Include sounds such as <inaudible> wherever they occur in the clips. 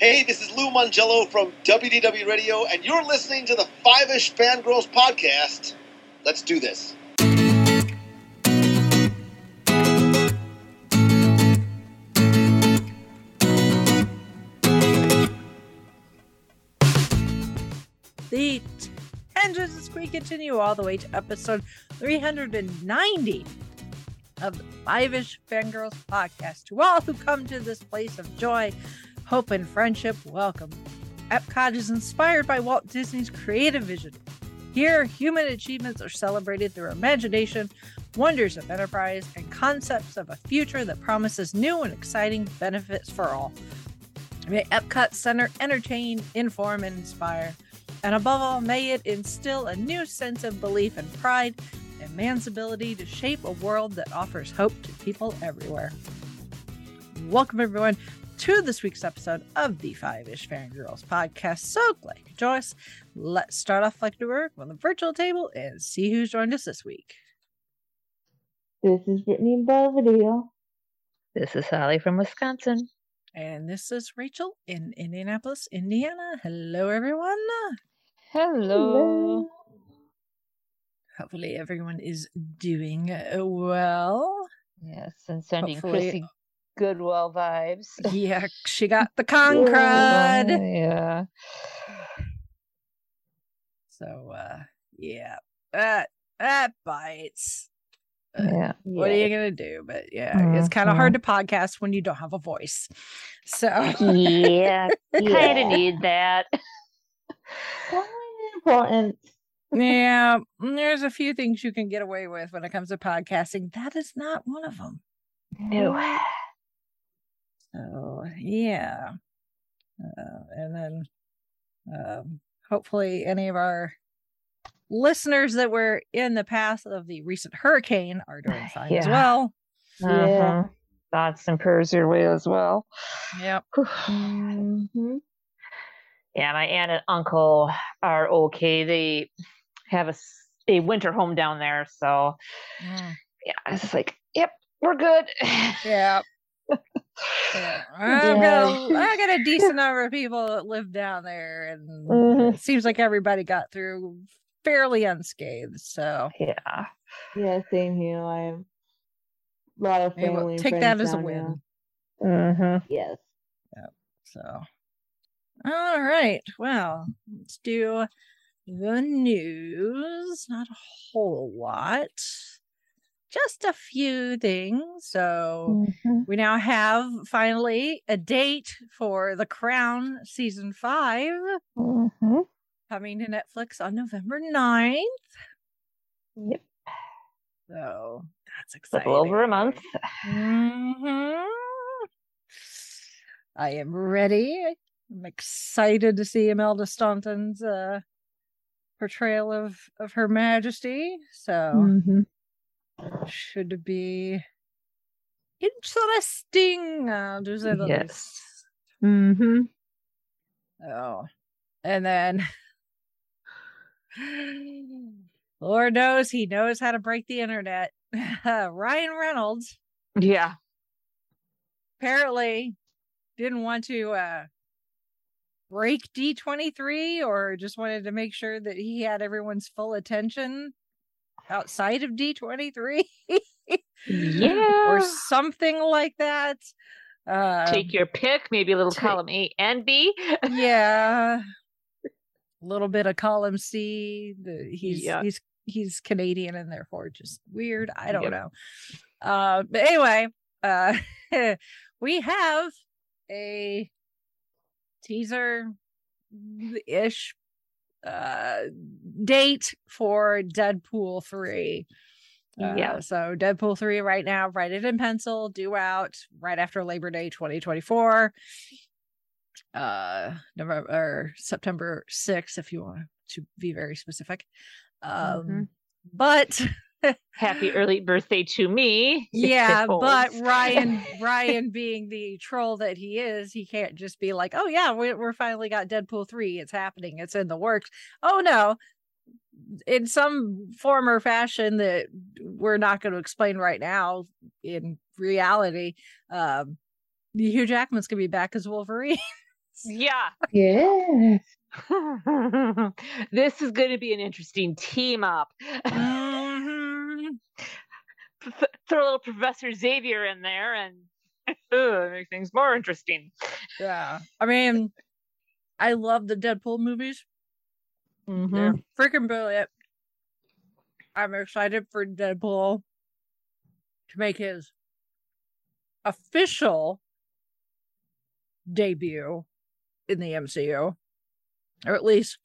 Hey, this is Lou Mongello from WDW Radio, and you're listening to the Five Ish Fangirls podcast. Let's do this. The tangents we continue all the way to episode 390 of the Five Ish Fangirls podcast. To all who come to this place of joy, hope, and friendship, welcome. Epcot is inspired by Walt Disney's creative vision. Here, human achievements are celebrated through imagination, wonders of enterprise, and concepts of a future that promises new and exciting benefits for all. May Epcot Center entertain, inform, and inspire. And above all, may it instill a new sense of belief and pride in man's ability to shape a world that offers hope to people everywhere. Welcome, everyone, to this week's episode of the Five Ish Fangirls podcast. So glad you joined us. Let's start off like we were on the virtual table and see who's joined us this week. This is Brittany Belvedere. This is Holly from Wisconsin. And this is Rachel in Indianapolis, Indiana. Hello, everyone. Hello. Hopefully, everyone is doing uh, well. Yes, and sending Hopefully- Chrissy Goodwill vibes. <laughs> Yeah, she got the con crud. Yeah. So, uh, yeah, that that bites. Uh, Yeah. What are you gonna do? But yeah, it's kind of hard to podcast when you don't have a voice. So Yeah. <laughs> Kind of need that. Important. yeah, mm, there's a few things you can get away with when it comes to podcasting. That is not one of them. No. So yeah, uh, and then um, hopefully any of our listeners that were in the path of the recent hurricane are doing <sighs> fine as well. Yeah. Uh-huh. Thoughts and prayers your way as well. Yep. <sighs> hmm Yeah, my aunt and uncle are okay. They have a, a winter home down there. So, Mm, yeah, it's like, yep, we're good. <sighs> yeah. Yeah. I've, <laughs> Yeah. got a, I got a decent <laughs> number of people that live down there, and Mhm. it seems like everybody got through fairly unscathed. So yeah. Yeah, same here. I have a lot of yeah, we'll family. take that as a win. there. Mm-hmm. Yes. So, all right. Well, let's do the news. Not a whole lot, just a few things. So, Mhm. we now have finally a date for The Crown season five Mm-hmm. coming to Netflix on November 9th. Yep. So, that's A exciting. little over a month. Mhm. I am ready. I'm excited to see Imelda Staunton's uh, portrayal of of Her Majesty. So Mhm. Should be interesting. Say the least. Yes. Mhm. Oh, and then <laughs> Lord knows he knows how to break the internet. <laughs> Ryan Reynolds Yeah. apparently didn't want to uh break D23 or just wanted to make sure that he had everyone's full attention outside of D23 <laughs> Yeah. or something like that. Uh Take your pick, maybe a little take- column A and B. yeah. <laughs> A little bit of column C. The, he's Yeah. he's he's Canadian and therefore just weird. I don't Yep. know. Uh but anyway, uh <laughs> we have a teaser ish uh date for Deadpool 3. Uh, Yeah. So Deadpool 3 right now, write it in pencil, due out right after Labor Day 2024. Uh November or September 6th, if you want to be very specific. Um Mhm. but <laughs> Happy early birthday to me. yeah, but. <laughs> Ryan Ryan being the troll that he is, he can't just be like, "Oh yeah, we we're finally got Deadpool 3. It's happening. It's in the works." Oh no. In some form or fashion that we're not going to explain right now in reality, um Hugh Jackman's going to be back as Wolverine. <laughs> Yeah. Yes. <laughs> this is going to be an interesting team up. Th- Throw a little Professor Xavier in there and <laughs> uh, make things more interesting. Yeah. I mean, I love the Deadpool movies. They're freaking brilliant. I'm excited for Deadpool to make his official debut in the MCU, or at least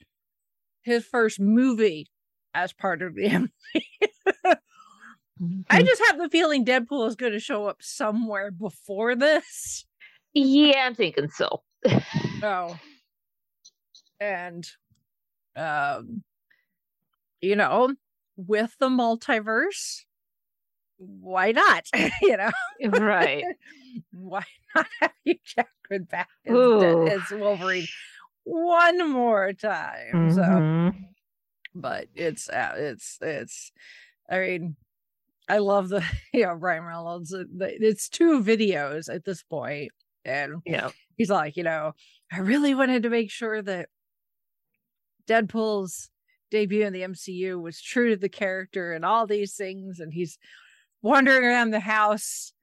his first movie as part of the <laughs> MCU. I just have the feeling Deadpool is going to show up somewhere before this. Yeah, I'm thinking so. <laughs> Oh. And um you know, with the multiverse, why not? <laughs> you know, right. <laughs> why not have Hugh Jackman back as, Ooh. De- as Wolverine one more time? So Mhm. but it's uh, it's it's I mean I love the <laughs> you know Ryan Reynolds. uh, It's two videos at this point, and Yeah. he's like, you know, I really wanted to make sure that Deadpool's debut in the MCU was true to the character and all these things. And he's wandering around the house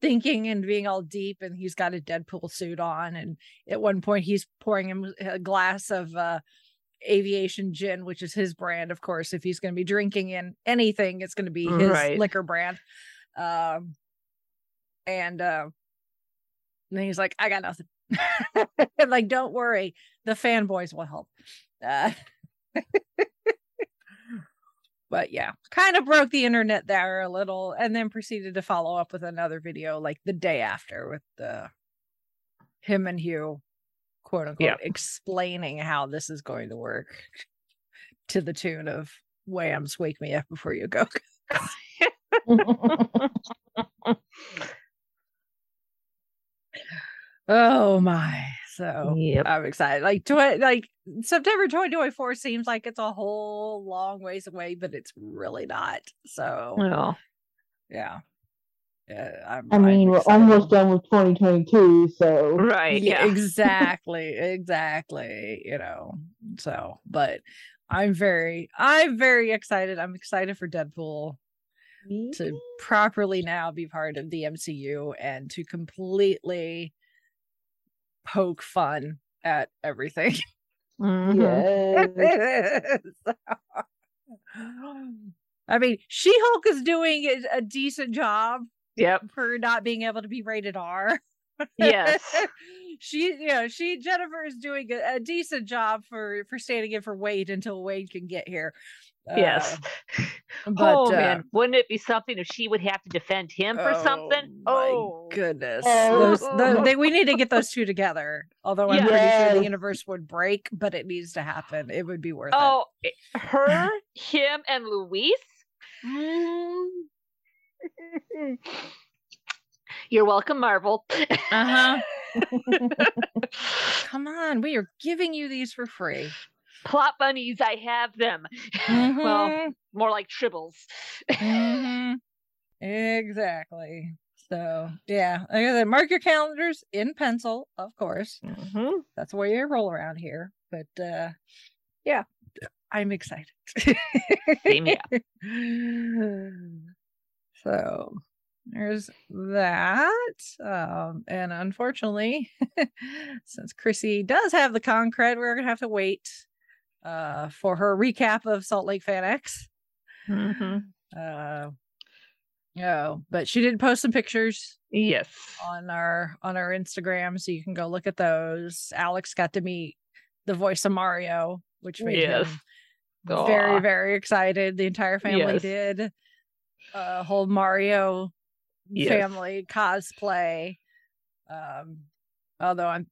thinking and being all deep, and he's got a Deadpool suit on. And at one point, he's pouring him a glass of uh, aviation gin, which is his brand, of course. If he's going to be drinking in anything, it's going to be his Right. liquor brand. Um, and uh, and he's like, I got nothing. <laughs> Like, don't worry, the fanboys will help. Uh, <laughs> but yeah, kind of broke the internet there a little, and then proceeded to follow up with another video like the day after with the him and Hugh, quote unquote, Yeah. explaining how this is going to work to the tune of Wham's "Wake Me Up Before You Go." <laughs> Oh my! So Yep. I'm excited. Like, tw- like September 2024 seems like it's a whole long ways away, but it's really not. So yeah. I'm, I I'm mean, we're excited. almost done with 2022, so right. Yeah, Yeah. exactly, <laughs> exactly. You know, so but I'm very, I'm very excited. I'm excited for Deadpool to properly now be part of the MCU and to completely poke fun at everything. Mhm. <laughs> yes. <laughs> I mean, She Hulk is doing a- a decent job Yep. for not being able to be rated R. Yes. <laughs> she, you know, she Jennifer is doing a, a decent job for for standing in for Wade until Wade can get here. Yes. Uh, <laughs> but oh uh, man, wouldn't it be something if she would have to defend him for something? my Oh, goodness. Oh. Those, tho- they, we need to get those two together. Although I'm pretty sure the universe would break, but it needs to happen. It would be worth oh, it- her, <laughs> him, and Luis. it. You're welcome, Marvel. Uh huh. <laughs> Come on, we are giving you these for free. Plot bunnies, I have them. well, Mhm, more like tribbles. mhm. Exactly. So yeah, like I said, mark your calendars in pencil, of course. Mhm. That's the way you roll around here. But uh yeah, I'm excited. Same here. <laughs> so there's that. Um, and unfortunately, <laughs> since Chrissy does have the con crud, we're gonna have to wait uh for her recap of Salt Lake Fan X. Mhm. Uh oh, but she did post some pictures Yes. on our on our Instagram, so you can go look at those. Alex got to meet the voice of Mario, which made Yes. him very very excited. The entire family Yes. did a whole Mario Yes. family cosplay. Um, although I'm,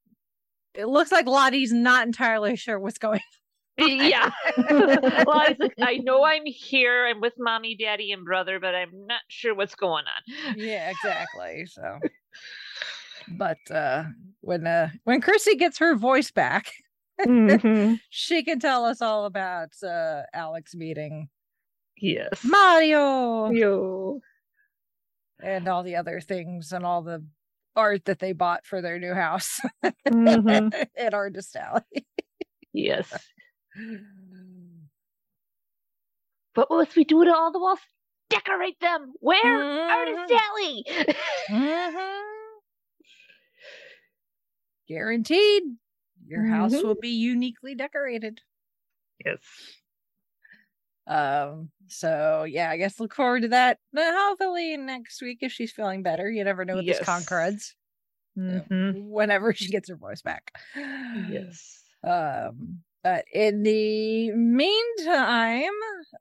it looks like Lottie's not entirely sure what's going. <laughs> yeah. <laughs> Lottie's like, I know I'm here. I'm with mommy, daddy, and brother, but I'm not sure what's going on. Yeah, exactly. So, <laughs> but uh when uh when Chrissy gets her voice back, Mhm. she can tell us all about uh Alex meeting Yes. Mario Yo. and all the other things and all the art that they bought for their new house Mhm. <laughs> at Artist Alley. Yes. <laughs> But once we do it all the walls, decorate them. Where? Artist Alley. Mhm. <laughs> Guaranteed. Your house Mhm. will be uniquely decorated. yes. Um, so yeah, I guess look forward to that. But hopefully next week if she's feeling better. You never know with this Yes. concreds. Mhm. Whenever she gets her voice back. Yes. <sighs> Um, but in the meantime,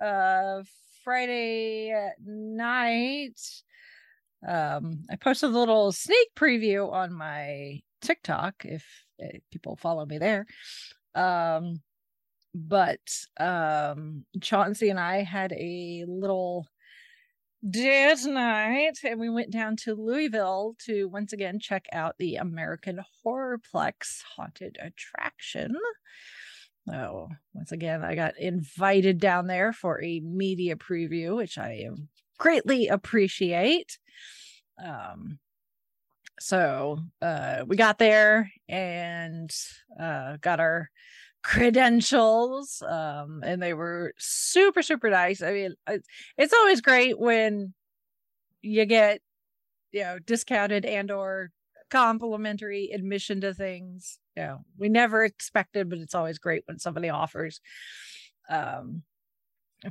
uh, Friday night, um, I posted a little sneak preview on my TikTok if, uh people follow me there. Um, but um, Chauncey and I had a little date night and we went down to Louisville to once again check out the American Horrorplex haunted attraction. So once again, I got invited down there for a media preview, which I greatly appreciate. Um, so uh, we got there and uh, got our credentials um and they were super super nice. I mean it's, always great when you get you know discounted and or complimentary admission to things. You know we never expected but it's always great when somebody offers um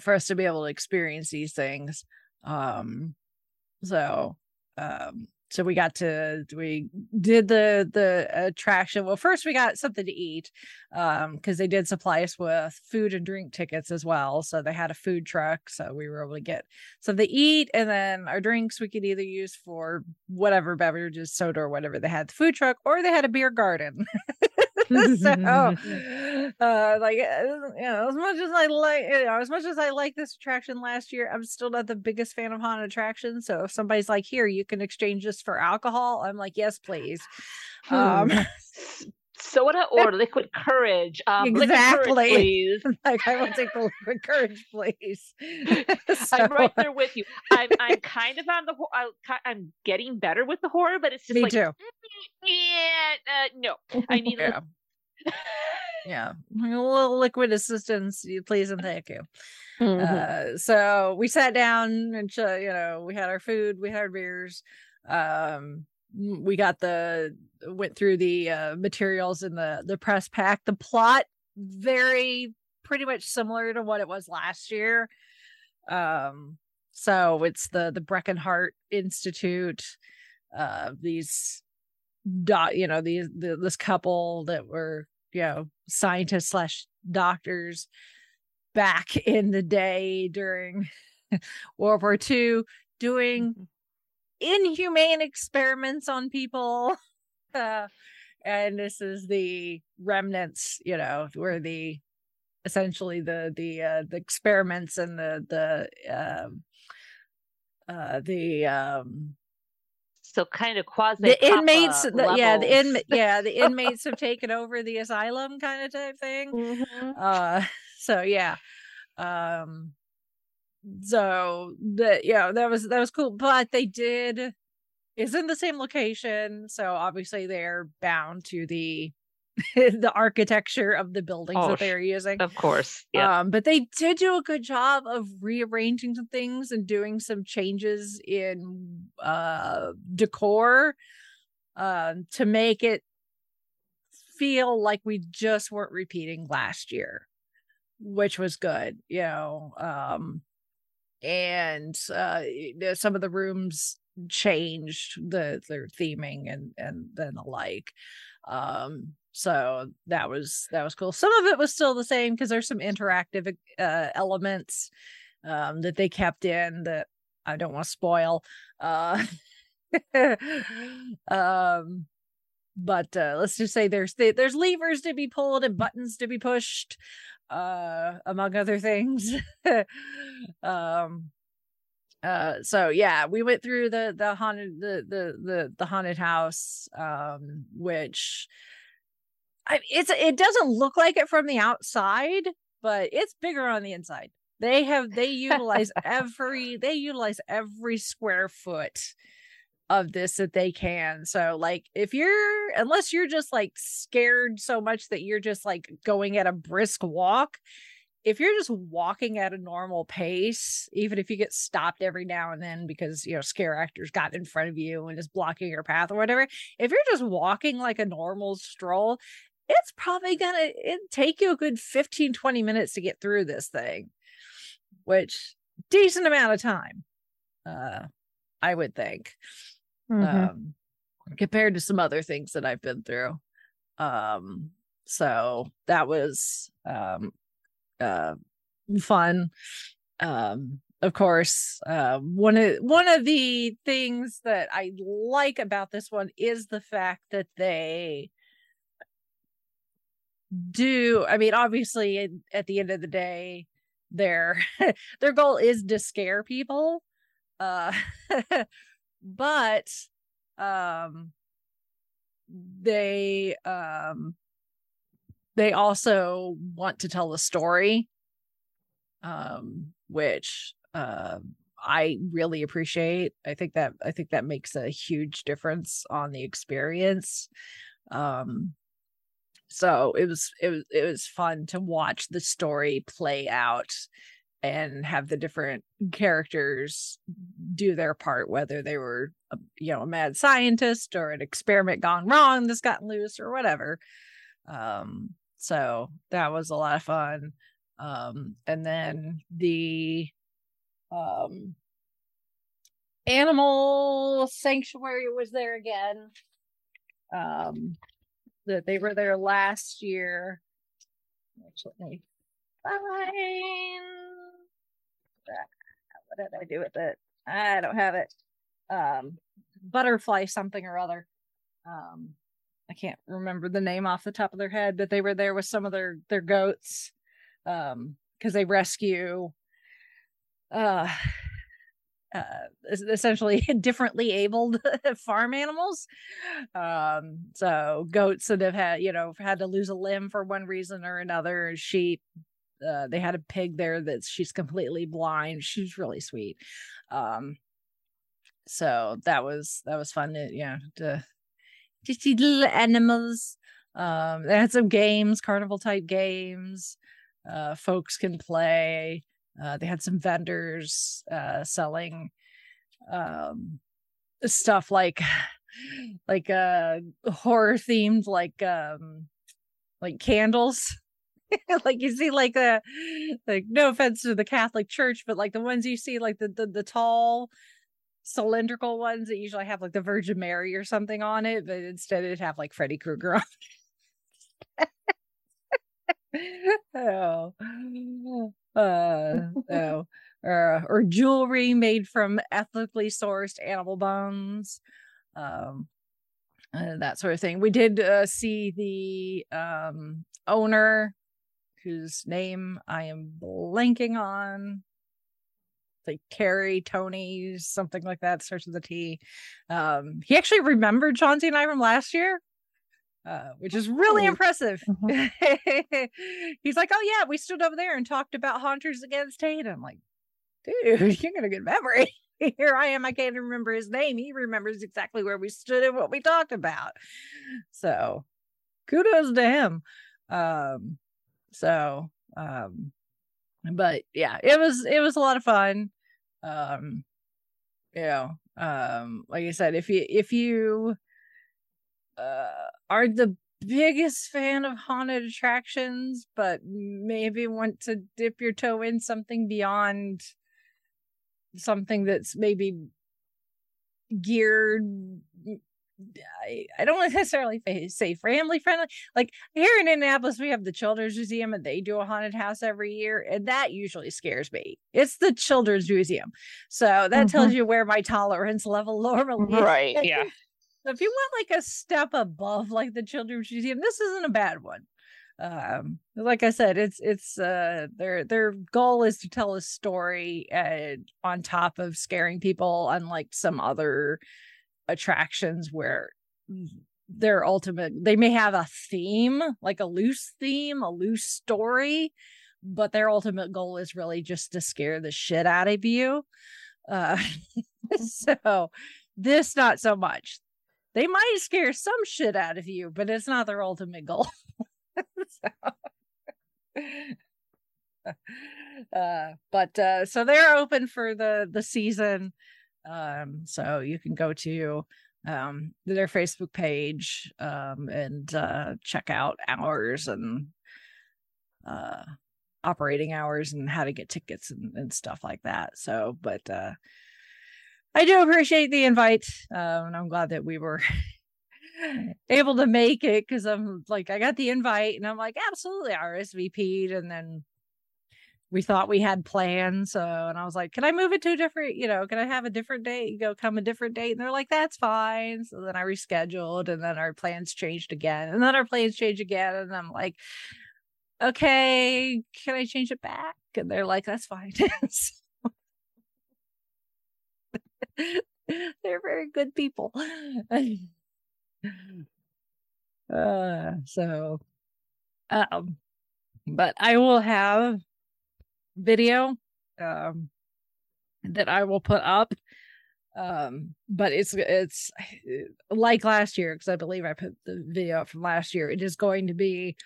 for us to be able to experience these things. Um so um so we got to we did the the attraction. Well first we got something to eat um because they did supply us with food and drink tickets as well. So they had a food truck so we were able to get something to eat and then our drinks we could either use for whatever beverages soda or whatever. They had the food truck or they had a beer garden <laughs> <laughs> so <laughs> uh like uh, you know as much as i like you know as much as i like this attraction last year i'm still not the biggest fan of haunted attractions so if somebody's like here you can exchange this for alcohol i'm like yes please um <laughs> Soda or liquid courage? Um, liquid Exactly. courage, please. like i will take the liquid courage please I'm right there with you. I'm I'm kind of on the ho- I- ki- I'm getting better with the horror, but it's just me like too yeah, uh, no. I need yeah yeah a little liquid assistance you please and thank you Mhm. uh so we sat down and ch- you know we had our food we had our beers um we got the went through the uh materials in the the press pack. The plot very pretty much similar to what it was last year. Um so it's the the breckenhart institute uh these dot you know these the, this couple that were you know scientists slash doctors back in the day during <laughs> World War II doing Mhm. inhumane experiments on people. <laughs> Uh, and this is the remnants, you know, where the essentially the the uh the experiments and the the um uh the um so kind of quasi the inmates the, yeah the in yeah the inmates have taken over the asylum kind of type thing. Mhm. uh <laughs> so yeah. Um so the yeah that was that was cool but they did is in the same location so obviously they're bound to the <laughs> the architecture of the buildings Oh, that they're using Of course. Yeah. um, but they did do a good job of rearranging some things and doing some changes in uh decor um to make it feel like we just weren't repeating last year, which was good, you know. Um and uh some of the rooms changed the their theming and and then the like. Um so that was that was cool. Some of it was still the same because there's some interactive uh elements um that they kept in that i don't want to spoil uh <laughs> um but uh let's just say there's th- there's levers to be pulled and buttons to be pushed uh among other things. <laughs> Um uh so yeah we went through the the haunted the the the, the haunted house um which I, it's it doesn't look like it from the outside but it's bigger on the inside they have they utilize <laughs> every they utilize every square foot of this that they can. So like if you're unless you're just like scared so much that you're just like going at a brisk walk, if you're just walking at a normal pace, even if you get stopped every now and then because you know scare actors got in front of you and is blocking your path or whatever, if you're just walking like a normal stroll, it's probably gonna it take you a good 15 20 minutes to get through this thing which decent amount of time uh i would think Mhm. um compared to some other things that i've been through um so that was um uh fun um of course uh one of one of the things that i like about this one is the fact that they do i mean obviously at- the end of the day their <laughs> their goal is to scare people uh <laughs> but um they um they also want to tell the story um which uh i really appreciate. I think that i think that makes a huge difference on the experience um so it was it was it was fun to watch the story play out and have the different characters do their part whether they were a, you know a mad scientist or an experiment gone wrong that's gotten loose or whatever. Um so that was a lot of fun. Um and then the um animal sanctuary was there again. Um that they were there last year. Actually find what did i do with it? I don't have it. Um butterfly something or other. Um i can't remember the name off the top of their head but they were there with some of their their goats um because they rescue uh uh essentially <laughs> differently abled <laughs> farm animals. Um so goats that have had you know had to lose a limb for one reason or another. Sheep uh they had a pig there that she's completely blind. She's really sweet. Um so that was that was fun to yeah to just little animals. Um they had some games carnival type games uh folks can play uh they had some vendors uh selling um stuff like <sighs> like uh horror themed like um like candles <laughs> like you see like uh like no offense to the catholic church but like the ones you see like the the, the tall cylindrical ones that usually have like the virgin mary or something on it but instead it'd have like freddy krueger on it. <laughs> oh uh <laughs> oh or or jewelry made from ethically sourced animal bones um uh, that sort of thing. We did uh, see the um owner whose name i am blanking on. Like Carrie, Tony, something like that, starts with a T. Um, he actually remembered Chauncey and I from last year, uh, which is really Oh. impressive. <laughs> He's like, Oh yeah, we stood over there and talked about Haunters Against Hate. I'm like, dude, you got a good memory. <laughs> Here I am, I can't even remember his name. He remembers exactly where we stood and what we talked about. So kudos to him. Um, so um but yeah it was it was a lot of fun um you know um like i said if you if you uh are the biggest fan of haunted attractions but maybe want to dip your toe in something beyond something that's maybe geared I, I don't necessarily say family friendly. Like here in Indianapolis, we have the Children's Museum and they do a haunted house every year. And that usually scares me. It's the Children's Museum. So that tells mm-hmm. you where my tolerance level normally is. Right. Yeah. <laughs> If you want like a step above like the Children's Museum, this isn't a bad one. Um, like I said, it's it's uh their their goal is to tell a story uh, on top of scaring people, unlike some other attractions where their ultimate they may have a theme, like a loose theme, a loose story, but their ultimate goal is really just to scare the shit out of you. Uh <laughs> so This not so much. They might scare some shit out of you, but it's not their ultimate goal. <laughs> so, <laughs> uh, but uh, so they're open for the the season. Um, so you can go to um their Facebook page um and uh check out hours and uh operating hours and how to get tickets and, and stuff like that. So but uh I do appreciate the invite. Um and I'm glad that we were <laughs> able to make it because I'm like I got the invite and I'm like absolutely RSVP'd and then we thought we had plans. So, and I was like, can I move it to a different, you know, can I have a different date? You go come a different date. And they're like, that's fine. So then I rescheduled and then our plans changed again. And then our plans changed again. And I'm like, okay, can I change it back? And they're like, that's fine. <laughs> <laughs> they're very good people. <laughs> uh, so, um, but I will have video um that I will put up. Um but it's it's <sighs> like last year because I believe I put the video up from last year it is going to be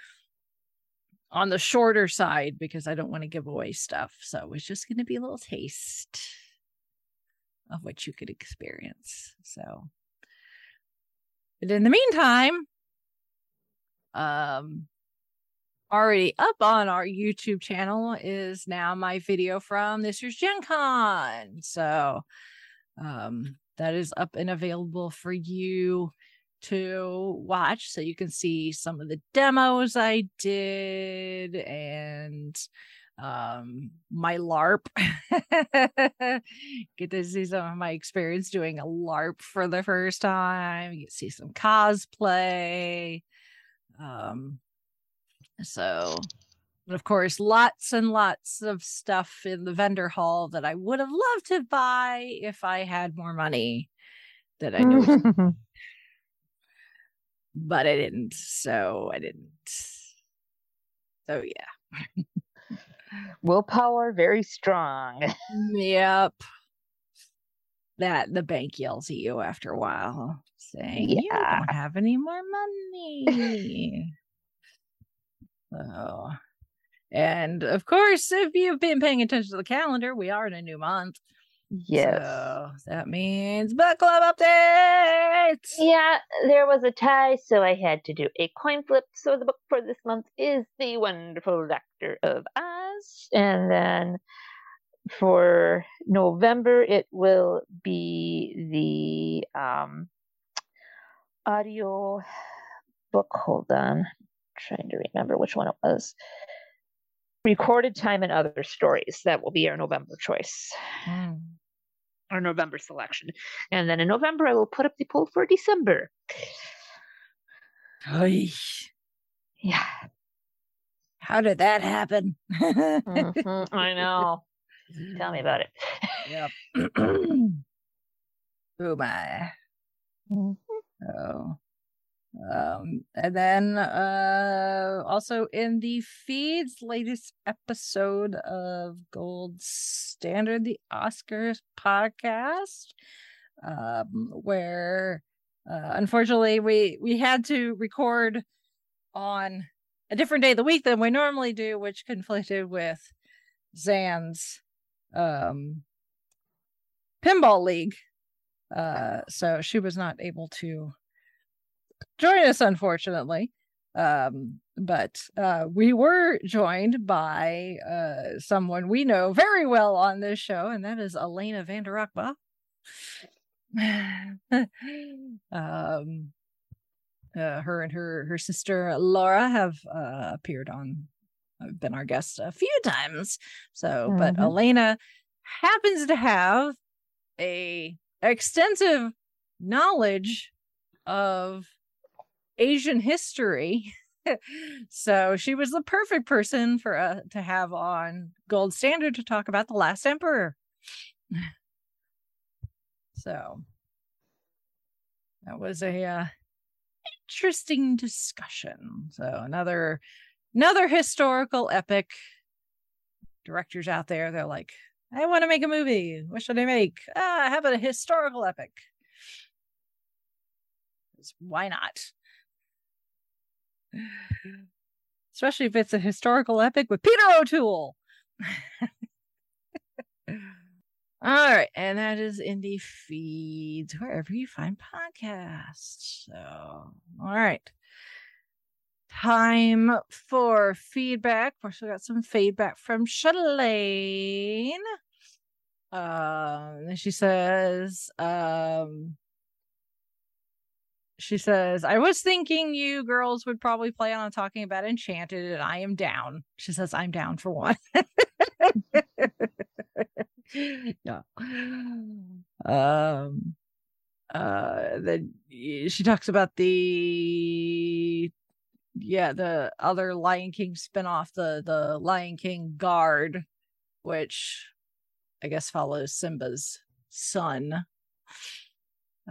on the shorter side because I don't want to give away stuff. So it's just going to be a little taste of what you could experience so but in the meantime um already up on our YouTube channel is now my video from this year's Gen Con. So um, that is up and available for you to watch so you can see some of the demos I did and um my larp <laughs> get to see some of my experience doing a larp for the first time you see some cosplay um so, of course, lots and lots of stuff in the vendor hall that I would have loved to buy if I had more money that I know. <laughs> but I didn't. So I didn't. So yeah. <laughs> Willpower very strong. <laughs> Mm, yep. That the bank yells at you after a while saying, yeah. You don't have any more money. So, <laughs> oh. and of course, if you've been paying attention to the calendar, we are in a new month. Yes. So that means book club updates. Yeah, there was a tie, so I had to do a coin flip. So the book for this month is The Wonderful Doctor of Oz. And then for November, it will be the um, audio book. Hold on trying to remember which one it was. Recorded time and other stories. That will be our November choice. Mm. Our November selection. And then in November, I will put up the poll for December. Oy. Yeah. How did that happen? mm-hmm, I know. Tell me about it. yep. <clears throat> oh my. Mm-hmm. Oh. Um, and then uh, also in the feeds, latest episode of Gold Standard, the Oscars podcast, um, where uh, unfortunately we we had to record on a different day of the week than we normally do, which conflicted with Zan's um, pinball league. Uh, so she was not able to join us, unfortunately. Um, but uh, we were joined by uh, someone we know very well on this show, and that is Elena Vanderakba. <sighs> um, uh, her and her her sister Laura have uh, appeared on, have been our guests a few times. So, mm-hmm. but Elena happens to have a extensive knowledge of Asian history. <laughs> so she was the perfect person for uh, to have on Gold Standard to talk about the last emperor. <sighs> so that was a uh, interesting discussion. So another another historical epic. Directors out there, they're like, I want to make a movie. What should I make? Ah, how about a historical epic? why not? Especially if it's a historical epic with Peter O'Toole. <laughs> All right, and that is indie feeds wherever you find podcasts. So, all right, time for feedback. We still got some feedback from Shalane. Um, and she says, um, she says, I was thinking you girls would probably plan on talking about Enchanted, and I am down. She says, I'm down for one. <laughs> yeah. Um, uh, then she talks about the, yeah, the other Lion King spinoff, the the Lion King Guard, which I guess follows Simba's son.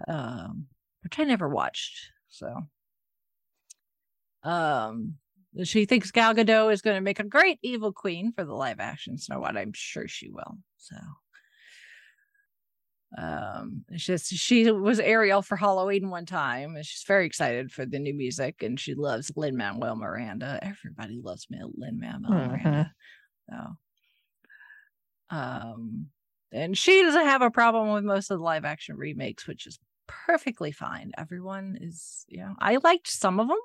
Um, which I never watched. So, um, she thinks Gal Gadot is going to make a great evil queen for the live action Snow White. I'm sure she will. So, um, it's just she was Ariel for Halloween one time, and she's very excited for the new music, and she loves Lin Manuel Miranda. Everybody loves Lin Manuel Mhm. Miranda. So, um, and she doesn't have a problem with most of the live action remakes, which is perfectly fine. Everyone is, you know, I liked some of them.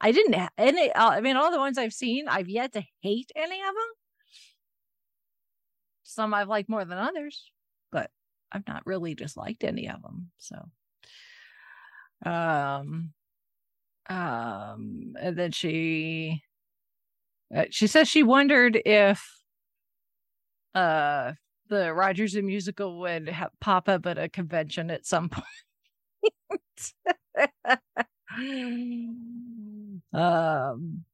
I didn't, ha- any, uh, I mean, all the ones I've seen, I've yet to hate any of them. Some I've liked more than others, but I've not really disliked any of them. So, um, um, and then she, uh, she says she wondered if, uh, the Rogers the musical would ha- pop up at a convention at some <laughs> point. um,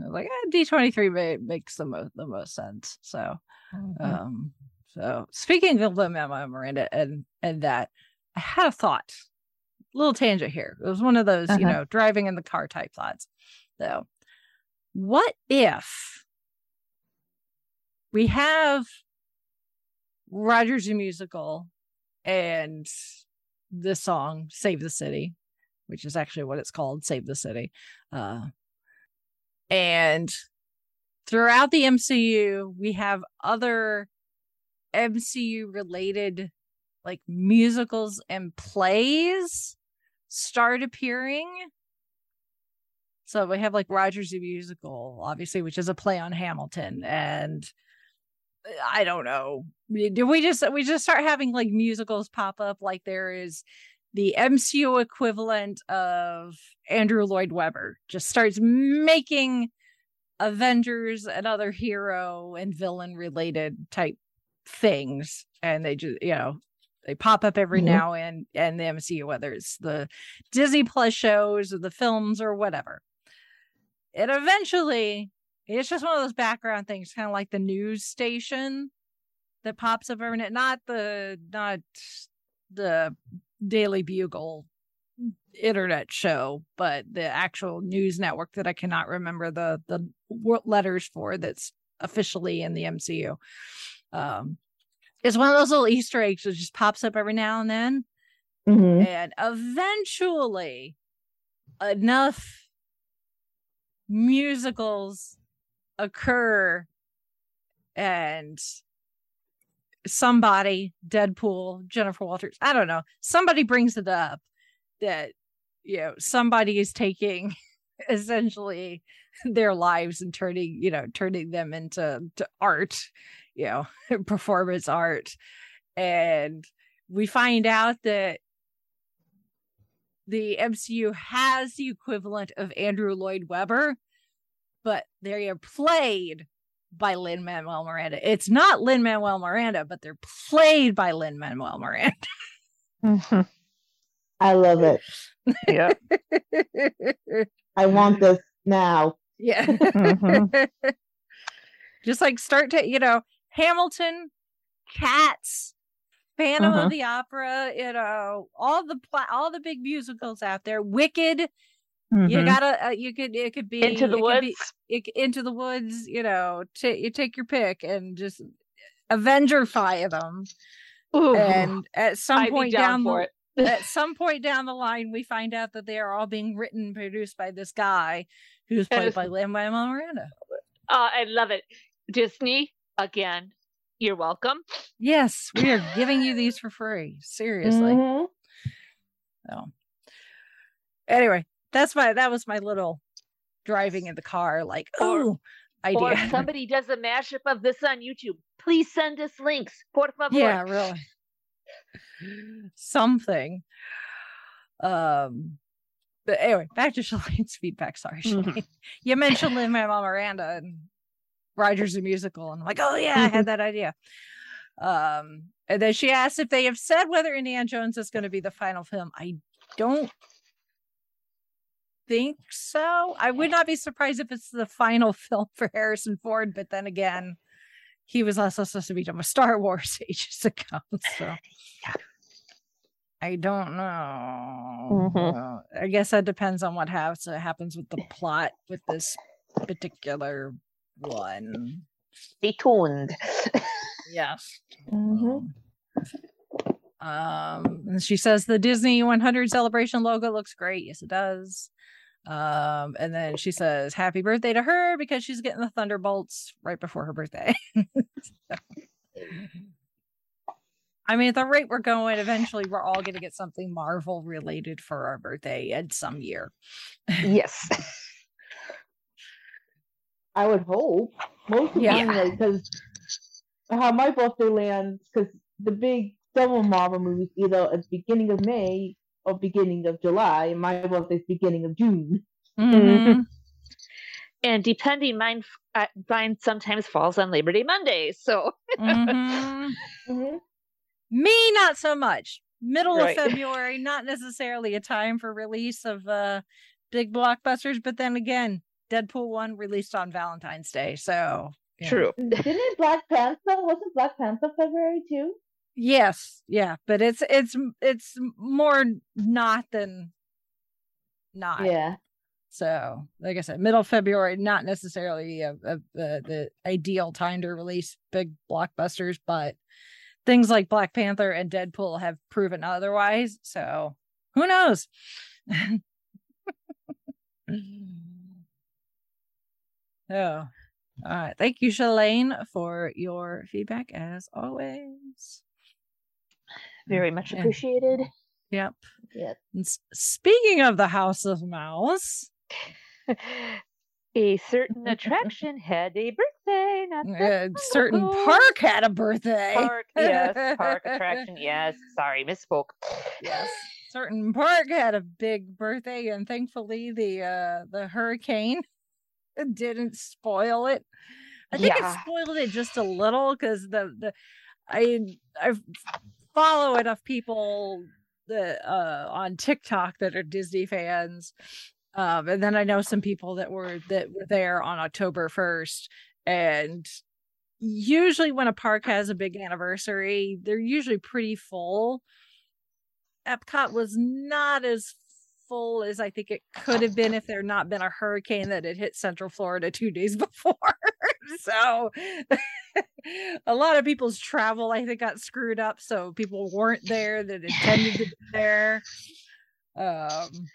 I was like D twenty three makes the most the most sense. So, Mhm. um, so speaking of the memo, Miranda, and and that, I had a thought, little tangent here. It was one of those, you Uh-huh. know, driving in the car type thoughts. So, what if we have Rogers the musical and the song "Save the City," which is actually what it's called, "Save the City," uh, and throughout the MCU, we have other MCU related like musicals and plays start appearing. So we have like Rogers the Musical, obviously, which is a play on Hamilton, and I don't know. Do we just we just start having like musicals pop up like there is the MCU equivalent of Andrew Lloyd Webber just starts making Avengers and other hero and villain related type things and they just you know they pop up every Mhm. now and and the MCU whether it's the Disney Plus shows or the films or whatever. And eventually it's just one of those background things kind of like the news station that pops up every night not the not the Daily Bugle internet show, but the actual news network that I cannot remember the the letters for that's officially in the MCU. Um, it's one of those little Easter eggs that just pops up every now and then, hmm and eventually, enough musicals occur, and somebody, Deadpool, Jennifer Walters, I don't know, somebody brings it up that you know somebody is taking <laughs> essentially their lives and turning you know turning them into to art you know <laughs> performance art. And we find out that the MCU has the equivalent of Andrew Lloyd Webber but they are played by Lin Manuel Miranda. It's not Lin Manuel Miranda, but they're played by Lin Manuel Miranda. <laughs> I love it. yeah. I want this now. yeah. Mhm. <laughs> Just like start to, you know, Hamilton, Cats, Phantom of the Opera, you know, all the pla- all the big musicals out there. Wicked, you Mhm. gotta, uh, you could, it could be into the could be- woods. it, into the woods, you know, ta you take your pick and just Avengerify them. Ooh, And at some I'd point down down for the, it. at <laughs> some point down the line, we find out that they are all being written and produced by this guy who's played by Lin Manuel Miranda. Uh, I love it. Disney, again, you're welcome. Yes, we are giving you these for free. Seriously. Mhm. So anyway, that's my that was my little driving in the car, like, oh idea. Or if <laughs> somebody does a mashup of this on YouTube, please send us links. Por favor. yeah, really. Something. Um but anyway, back to <laughs> Shalane's feedback. Sorry, Mhm. You mentioned Lin Manuel Miranda and Rogers the musical, and I'm like, oh yeah, I had that idea. Um, and then she asked if they have said whether Indiana Jones is going to be the final film. I don't think so. I would not be surprised if it's the final <laughs> film for Harrison Ford, but then again, he was also supposed to be done with Star Wars <laughs> ages ago. So <laughs> I don't know. Mhm. Uh, I guess that depends on what happens happens with the plot with this particular one. Stay tuned. Yes. Mhm. Um, and she says the Disney 100 celebration logo looks great. Yes, it does. Um, and then she says happy birthday to her because she's getting the Thunderbolts right before her birthday. <laughs> I mean, at the rate we're going, eventually we're all going to get something Marvel related for our birthday at some year. yes. <laughs> I would hope. Most of Yeah. because how my birthday lands, because the big summer Marvel movies either at the beginning of May or beginning of July, and my birthday's beginning of June. Mhm. <laughs> And depending, mine, uh, mine sometimes falls on Labor Day Monday. So Mhm. Mhm. Me, not so much. Middle Right. of <laughs> February, not necessarily a time for release of uh big blockbusters, but then again, Deadpool 1 released on Valentine's Day. So yeah. true. Didn't Black Panther? Wasn't Black Panther February too? Yes, yeah, but it's it's it's more not than not. Yeah. So, like I said, middle February, not necessarily a, a, a, the ideal time to release big blockbusters, but things like Black Panther and Deadpool have proven otherwise. So, who knows? <laughs> oh, all right. Thank you, Shalane, for your feedback as always. Very much appreciated. Yep. Yeah. And speaking of the House of Mouse, a certain attraction <laughs> had a birthday. Not a certain ago. park had a birthday. park. Yes, park <laughs> attraction. Yes. Sorry, misspoke. yes certain park had a big birthday and thankfully the uh the hurricane <laughs> didn't spoil it i think Yeah. it spoiled it just a little because the the i i follow enough people that uh on tiktok that are disney fans. Um and then i know some people that were that were there on october 1st and usually when a park has a big anniversary they're usually pretty full. Epcot was not as full as I think it could have been if there had not been a hurricane that had hit Central Florida two days <laughs> before. <laughs> so <laughs> a lot of people's travel, I think, got screwed up. So people weren't there that intended to be <laughs> there. Um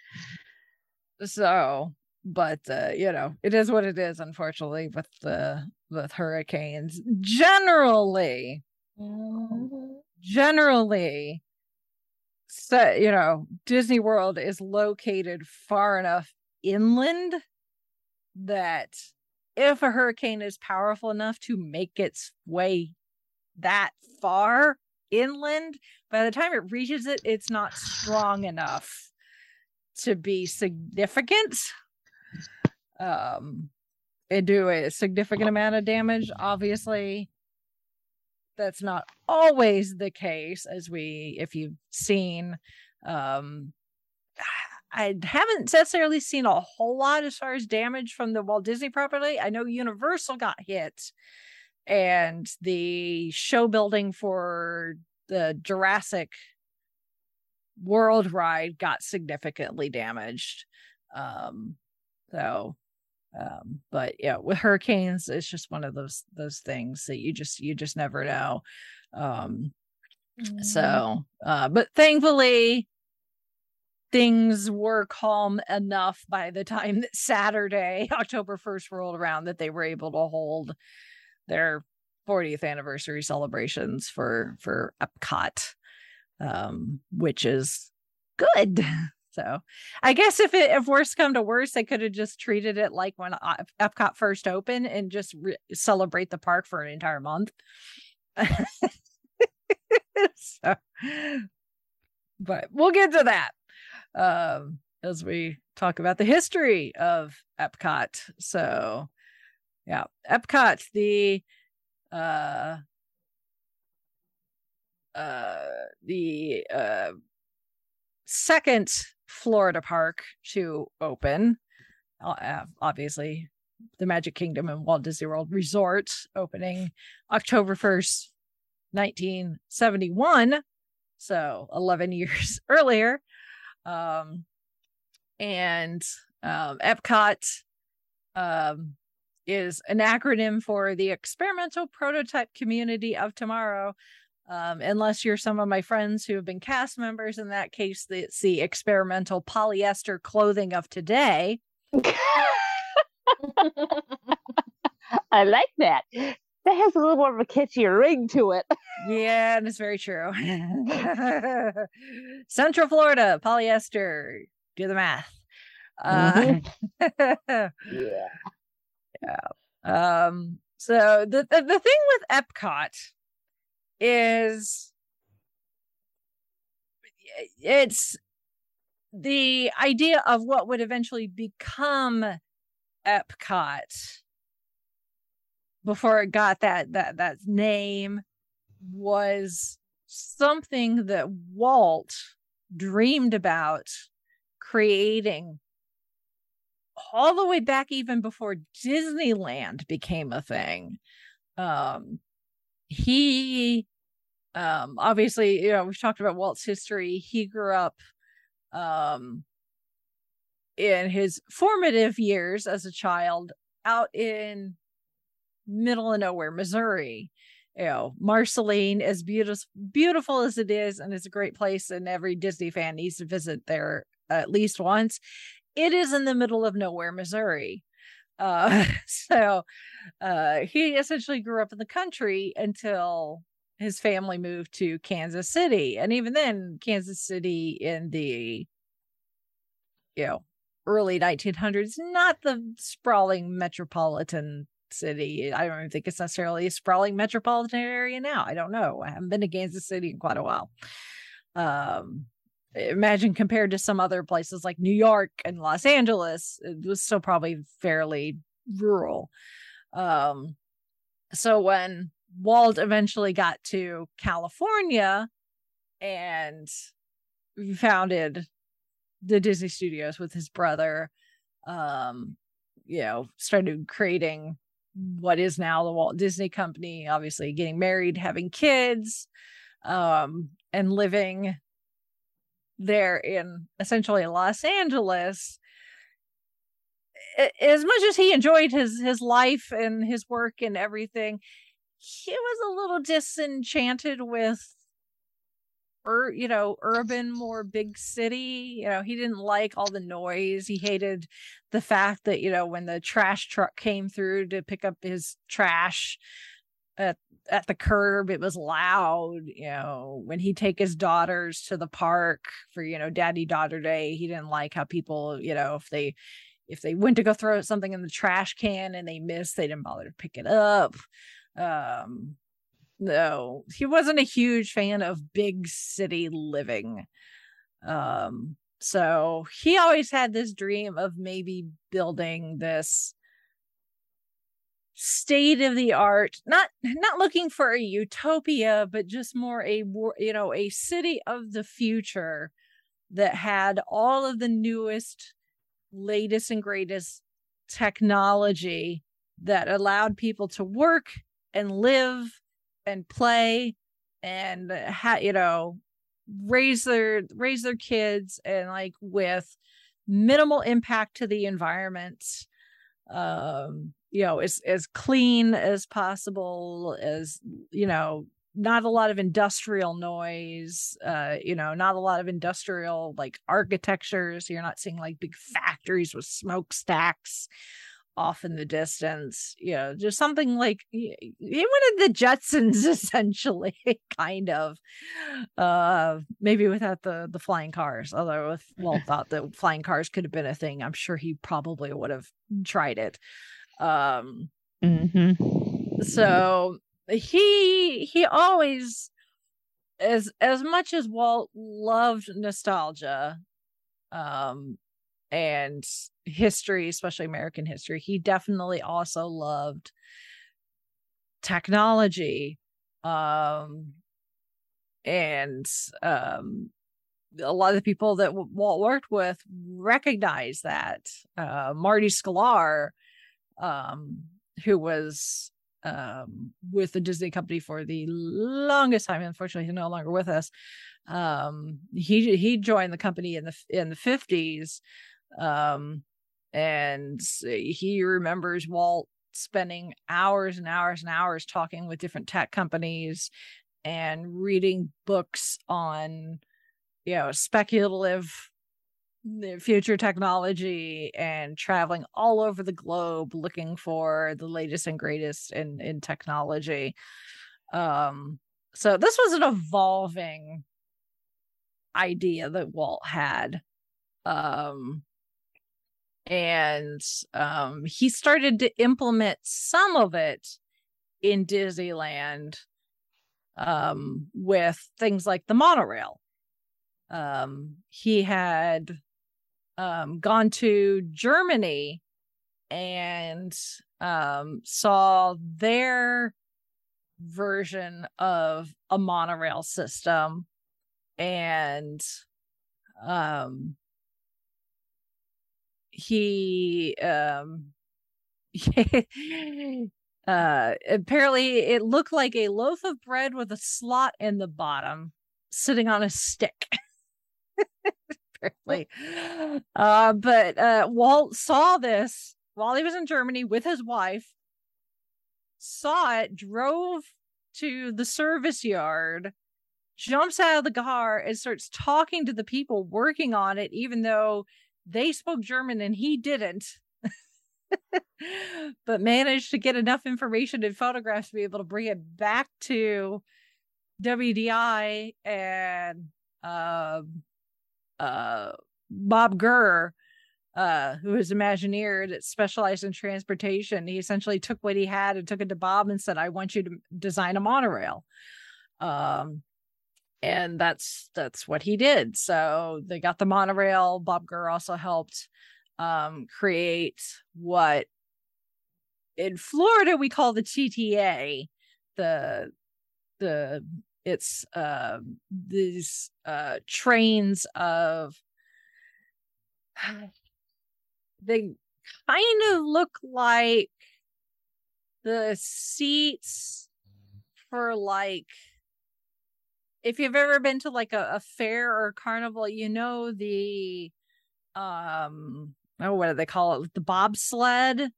so but uh you know it is what it is unfortunately with the with hurricanes generally Mhm. generally so you know disney world is located far enough inland that if a hurricane is powerful enough to make its way that far inland by the time it reaches it it's not strong enough to be significant um and do a significant amount of damage. Obviously that's not always the case as we if you've seen um I haven't necessarily seen a whole lot as far as damage from the Walt Disney property. I know Universal got hit and the show building for the Jurassic World ride got significantly damaged. Um so um but yeah with hurricanes it's just one of those those things that you just you just never know um Mm-hmm. So, uh, but thankfully, things were calm enough by the time that Saturday, <laughs> October 1st, rolled around that they were able to hold their 40th anniversary celebrations for for Epcot, um, which is good. <laughs> So, I guess if it if worse come to worse, they could have just treated it like when Epcot first opened and just re- celebrate the park for an entire month. <laughs> so, but we'll get to that um, as we talk about the history of Epcot. So, yeah, Epcot, the uh, uh, the uh, second Florida park to open. Uh, obviously, the Magic Kingdom and Walt Disney World Resort opening October 1st, 1971. So 11 <laughs> years earlier. Um, and um, Epcot um, is an acronym for the Experimental Prototype Community of Tomorrow. Um, unless you're some of my friends who have been cast members, in that case, it's the experimental polyester clothing of today. <laughs> I like that that has a little more of a catchier ring to it. <laughs> Yeah, and it's very true. <laughs> Central Florida, polyester. Do the math. Uh, mm-hmm. yeah. <laughs> Yeah. Um, so the, the the thing with Epcot is it's the idea of what would eventually become Epcot before it got that that that name was something that Walt dreamed about creating all the way back even before Disneyland became a thing. Um he um obviously, you know, we've talked about Walt's history. He grew up um in his formative years as a child out in middle of nowhere, Missouri. You know, Marceline, as beautiful beautiful as it is, and it's a great place, and every Disney fan needs to visit there at least once. It is in the middle of nowhere, Missouri. Uh, <laughs> so uh, he essentially grew up in the country until his family moved to Kansas City. And even then, Kansas City in the you know early 1900s, not the sprawling metropolitan City. I don't think it's necessarily a sprawling metropolitan area now. I don't know. I haven't been to Kansas City in quite a while. Um, imagine compared to some other places like New York and Los Angeles, it was still probably fairly rural. Um, so when Walt eventually got to California and founded the Disney Studios with his brother, um, you know, started creating what is now the Walt Disney Company, obviously getting married, having kids, um, and living there in essentially Los Angeles. As much as he enjoyed his his life and his work and everything, he was a little disenchanted with or you know urban more big city you know he didn't like all the noise. He hated the fact that you know when the trash truck came through to pick up his trash at at the curb it was loud you know. When he take his daughters to the park for you know daddy daughter day he didn't like how people you know if they if they went to go throw something in the trash can and they missed they didn't bother to pick it up. Um no he wasn't a huge fan of big city living. Um so he always had this dream of maybe building this state of the art not not looking for a utopia but just more a you know a city of the future that had all of the newest latest and greatest technology that allowed people to work and live and play and ha- you know raise their raise their kids and like with minimal impact to the environment um you know as as clean as possible as you know not a lot of industrial noise uh you know not a lot of industrial like architectures. You're not seeing like big factories with smokestacks off in the distance you know just something like you wanted the jetsons <laughs> essentially kind of uh maybe without the the flying cars although if walt <laughs> thought that flying cars could have been a thing i'm sure he probably would have tried it um Mm-hmm. so he he always as as much as Walt loved nostalgia um and history especially American history he definitely also loved technology um and um a lot of the people that Walt worked with recognize that uh Marty Sklar um who was um, with the Disney company for the longest time. Unfortunately, he's no longer with us. Um, he he joined the company in the in the fifties, um, and he remembers Walt spending hours and hours and hours talking with different tech companies and reading books on you know speculative future technology and traveling all over the globe looking for the latest and greatest in in technology. Um so this was an evolving idea that Walt had. Um and um he started to implement some of it in Disneyland um with things like the monorail. Um he had um, gone to Germany and um, saw their version of a monorail system and um he um <laughs> uh apparently it looked like a loaf of bread with a slot in the bottom sitting on a stick <laughs> apparently. Uh, but uh, Walt saw this while he was in Germany with his wife, saw it, drove to the service yard, jumps out of the car, and starts talking to the people working on it, even though they spoke German and he didn't. <laughs> but managed to get enough information and photographs to be able to bring it back to WDI and um, uh, Bob Gurr, uh, who is Imagineer that specialized in transportation, he essentially took what he had and took it to Bob and said, "I want you to design a monorail." Um, and that's that's what he did. So they got the monorail. Bob Gurr also helped um, create what in Florida we call the TTA, the the it's uh, these uh, trains of <sighs> they kind of look like the seats for like if you've ever been to like a, a fair or a carnival you know the um oh what do they call it the bobsled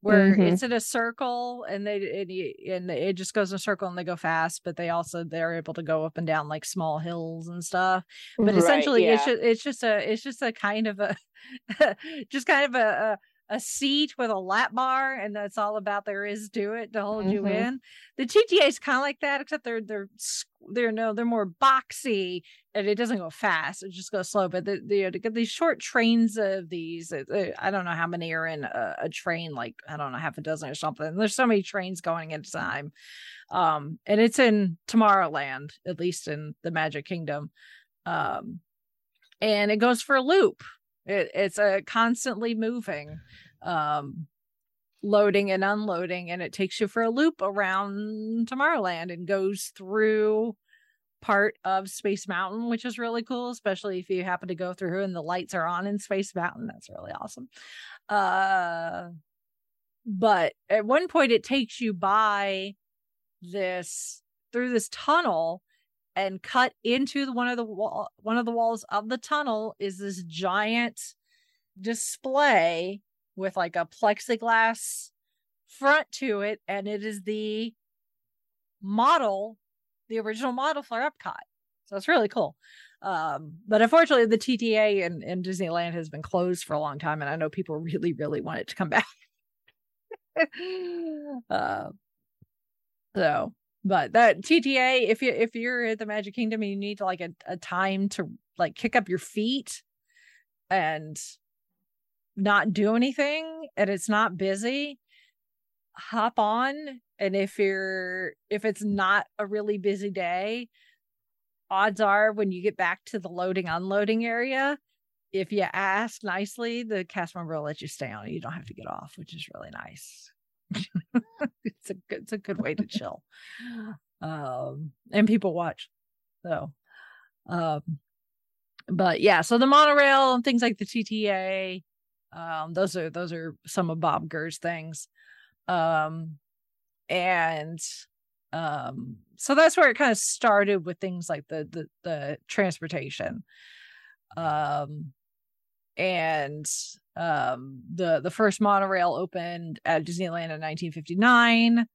where mm-hmm. it's in a circle and they and, you, and it just goes in a circle and they go fast but they also they're able to go up and down like small hills and stuff but right, essentially yeah. it's just it's just a it's just a kind of a <laughs> just kind of a, a seat with a lap bar and that's all about there is to it to hold mm-hmm. you in. The TTA is kind of like that except they're they're they're no they're more boxy and it doesn't go fast it just goes slow but the, the to get these short trains of these i don't know how many are in a, a, train like i don't know half a dozen or something there's so many trains going at a time. Um and it's in tomorrowland at least in the magic kingdom um and it goes for a loop it, it's a constantly moving um loading and unloading and it takes you for a loop around tomorrowland and goes through part of space mountain which is really cool especially if you happen to go through and the lights are on in space mountain. That's really awesome. Uh but at one point it takes you by this through this tunnel and cut into the, one of the wall one of the walls of the tunnel is this giant display with like a plexiglass front to it and it is the model the original model for Epcot. So it's really cool. Um, but unfortunately, the TTA in, in Disneyland has been closed for a long time, and I know people <laughs> really, really want it to come back. <laughs> uh, so, but that TTA, if you if you're at the Magic Kingdom, and you need like a, a time to like kick up your feet and not do anything, and it's not busy. Hop on, and if you're if it's not a really busy day, odds are when you get back to the loading unloading area if you ask nicely the cast member will let you stay on you don't have to get off which is really nice <laughs> it's a good it's a good way to chill. Um and people watch so um but yeah so the monorail and things like the tta um those are those are some of bob Gurr's things. Um and um so that's where it kind of started with things like the the, the transportation. Um and um the the first monorail opened at disneyland in 1959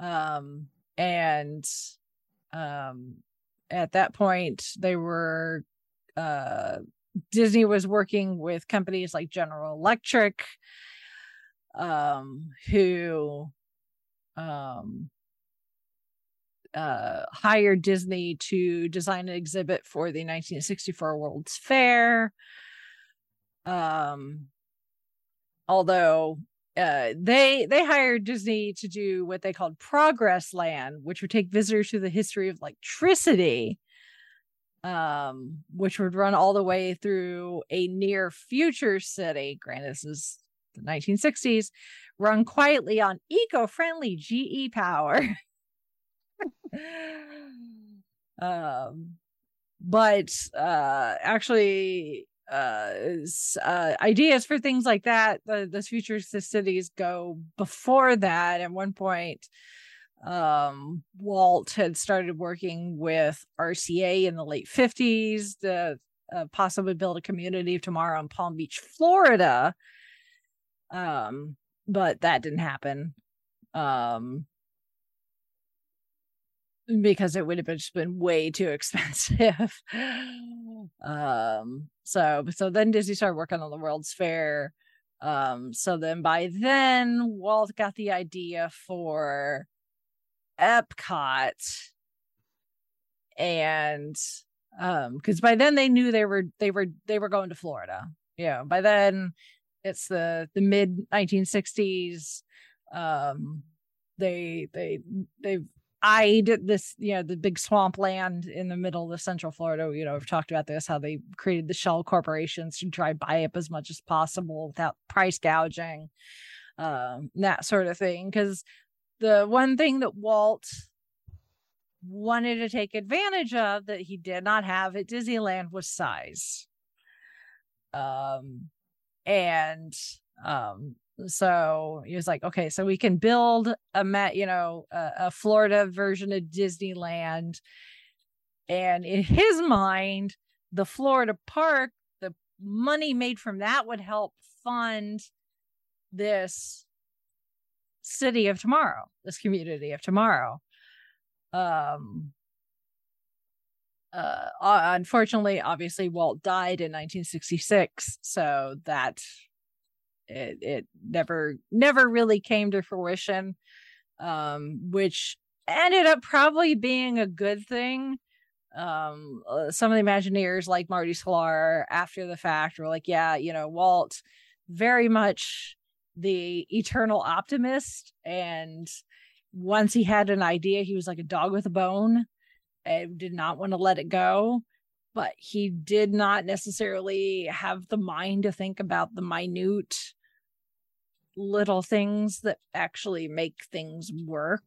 um and um at that point they were uh disney was working with companies like general electric um who um uh, hired Disney to design an exhibit for the 1964 World's Fair. Um, although uh, they they hired Disney to do what they called Progress Land, which would take visitors through the history of electricity, um, which would run all the way through a near future city. Granted, this is the 1960s, run quietly on eco-friendly GE power. <laughs> um, but uh, actually, uh, uh, ideas for things like that, the the futuristic cities go before that. At one point, um, Walt had started working with RCA in the late fifties to uh, possibly build a community of tomorrow in Palm Beach, Florida. Um, but that didn't happen. Um, because it would have just been way too <laughs> expensive. um so so then Disney started working on the World's Fair. Um so then by then Walt got the idea for Epcot and um because by then they knew they were they were they were going to Florida. Yeah, by then it's the the mid 1960s um they they they've eyed this, you know, the big swampland in the middle of Central Florida. You know, we've talked about this, how they created the shell corporations to try buy up as much as possible without price gouging, um, that sort of thing. Because the one thing that Walt wanted to take advantage of that he did not have at Disneyland was size. Um, and um, so he was like, okay, so we can build a met, you know, a, a Florida version of Disneyland. And in his mind, the Florida park, the money made from that would help fund this city of tomorrow, this community of tomorrow. Um, uh, unfortunately, obviously, Walt died in 1966, so that it, it never never really came to fruition um which ended up probably being a good thing. Um uh, some of the imagineers like marty sklar after the fact were like yeah you know walt very much the eternal optimist and once he had an idea he was like a dog with a bone and did not want to let it go but he did not necessarily have the mind to think about the minute little things that actually make things work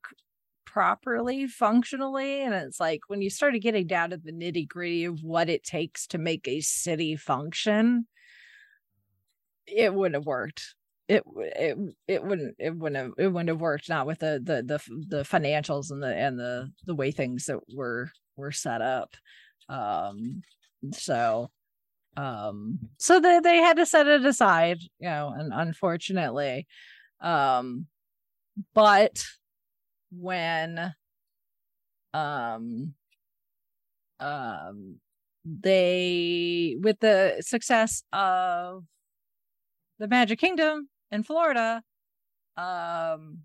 properly functionally. And it's like when you started getting down to the nitty gritty of what it takes to make a city function it wouldn't have worked. It it it wouldn't it wouldn't have it wouldn't have worked not with the the the, the financials and the and the the way things that were were set up um so um so they, they had to set it aside you know and unfortunately um but when um um they with the success of the magic kingdom in florida um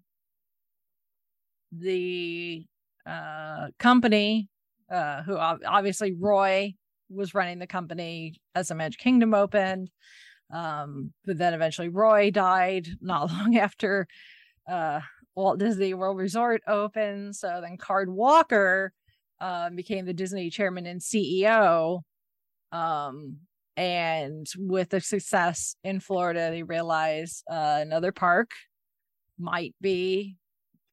the uh company uh who obviously roy was running the company as the magic kingdom opened um but then eventually roy died <laughs> not long after uh walt disney world resort opened so then card walker um, became the Disney chairman and CEO. Um, and with the success in Florida, they realized uh, another park might be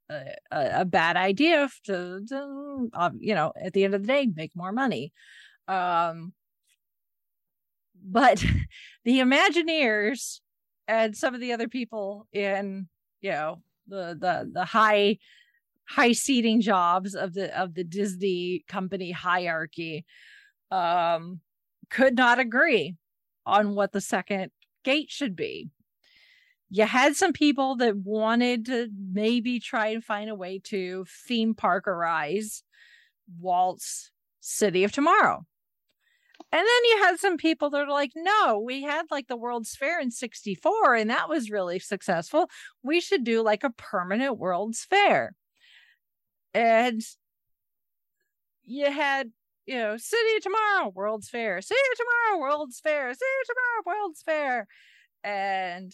a, a, bad idea to, to uh, you know, at the end of the day, make more money. Um, but <laughs> the Imagineers and some of the other people in, you know, the the the high high seating jobs of the of the Disney company hierarchy um could not agree on what the second gate should be. You had some people that wanted to maybe try and find a way to theme parkerize Walt's City of Tomorrow. And then you had some people that are like, no, we had like the World's Fair in 64 and that was really successful. We should do like a permanent World's Fair and you had you know city of tomorrow world's fair city of tomorrow world's fair city of tomorrow world's fair and